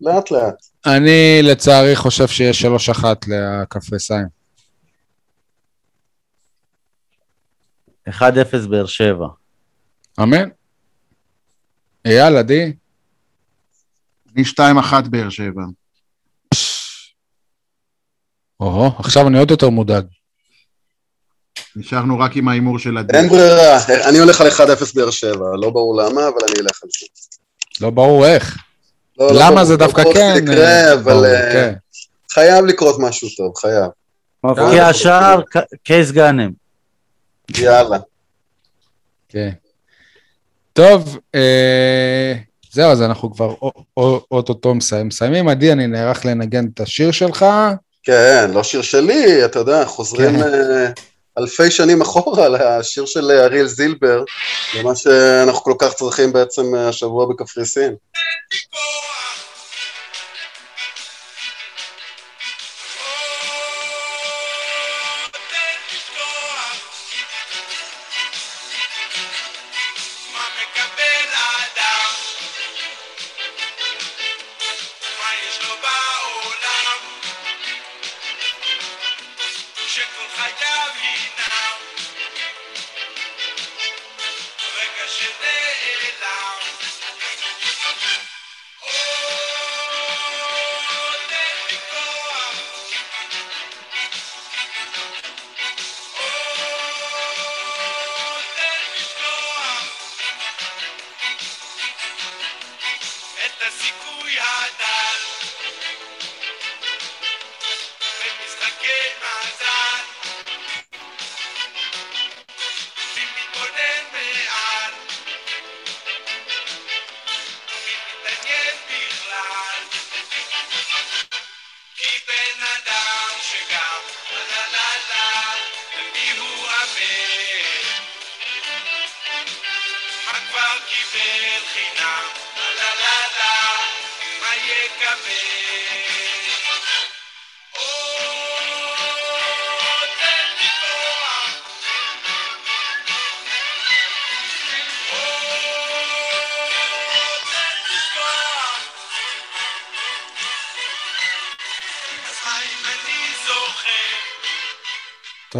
לאט לאט. אני לצערי חושב שיש 3-1 לקפריסאים. 1-0 באר שבע. אמן. אייל, עדי? אני 2-1 באר שבע. או, עכשיו אני עוד יותר מודאג. נשארנו רק עם ההימור של עדי. אין ברירה, אני הולך על 1-0 באר שבע, לא ברור למה, אבל אני אלך על זה. לא ברור איך. לא, לא למה ברור, זה לא דווקא כן? אה, אבל ברור, אה, כן. חייב לקרות משהו טוב, חייב. השער, ק- קייס גאנם. יאללה. כן. טוב, אה, זהו, אז אנחנו כבר או- או- אוטוטו מסיימים. עדי, אני נערך לנגן את השיר שלך. כן, לא שיר שלי, אתה יודע, חוזרים כן. אה, אלפי שנים אחורה לשיר של אה, אריאל זילבר, למה שאנחנו כל כך צריכים בעצם אה, השבוע בקפריסין.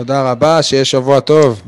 תודה רבה, שיהיה שבוע טוב.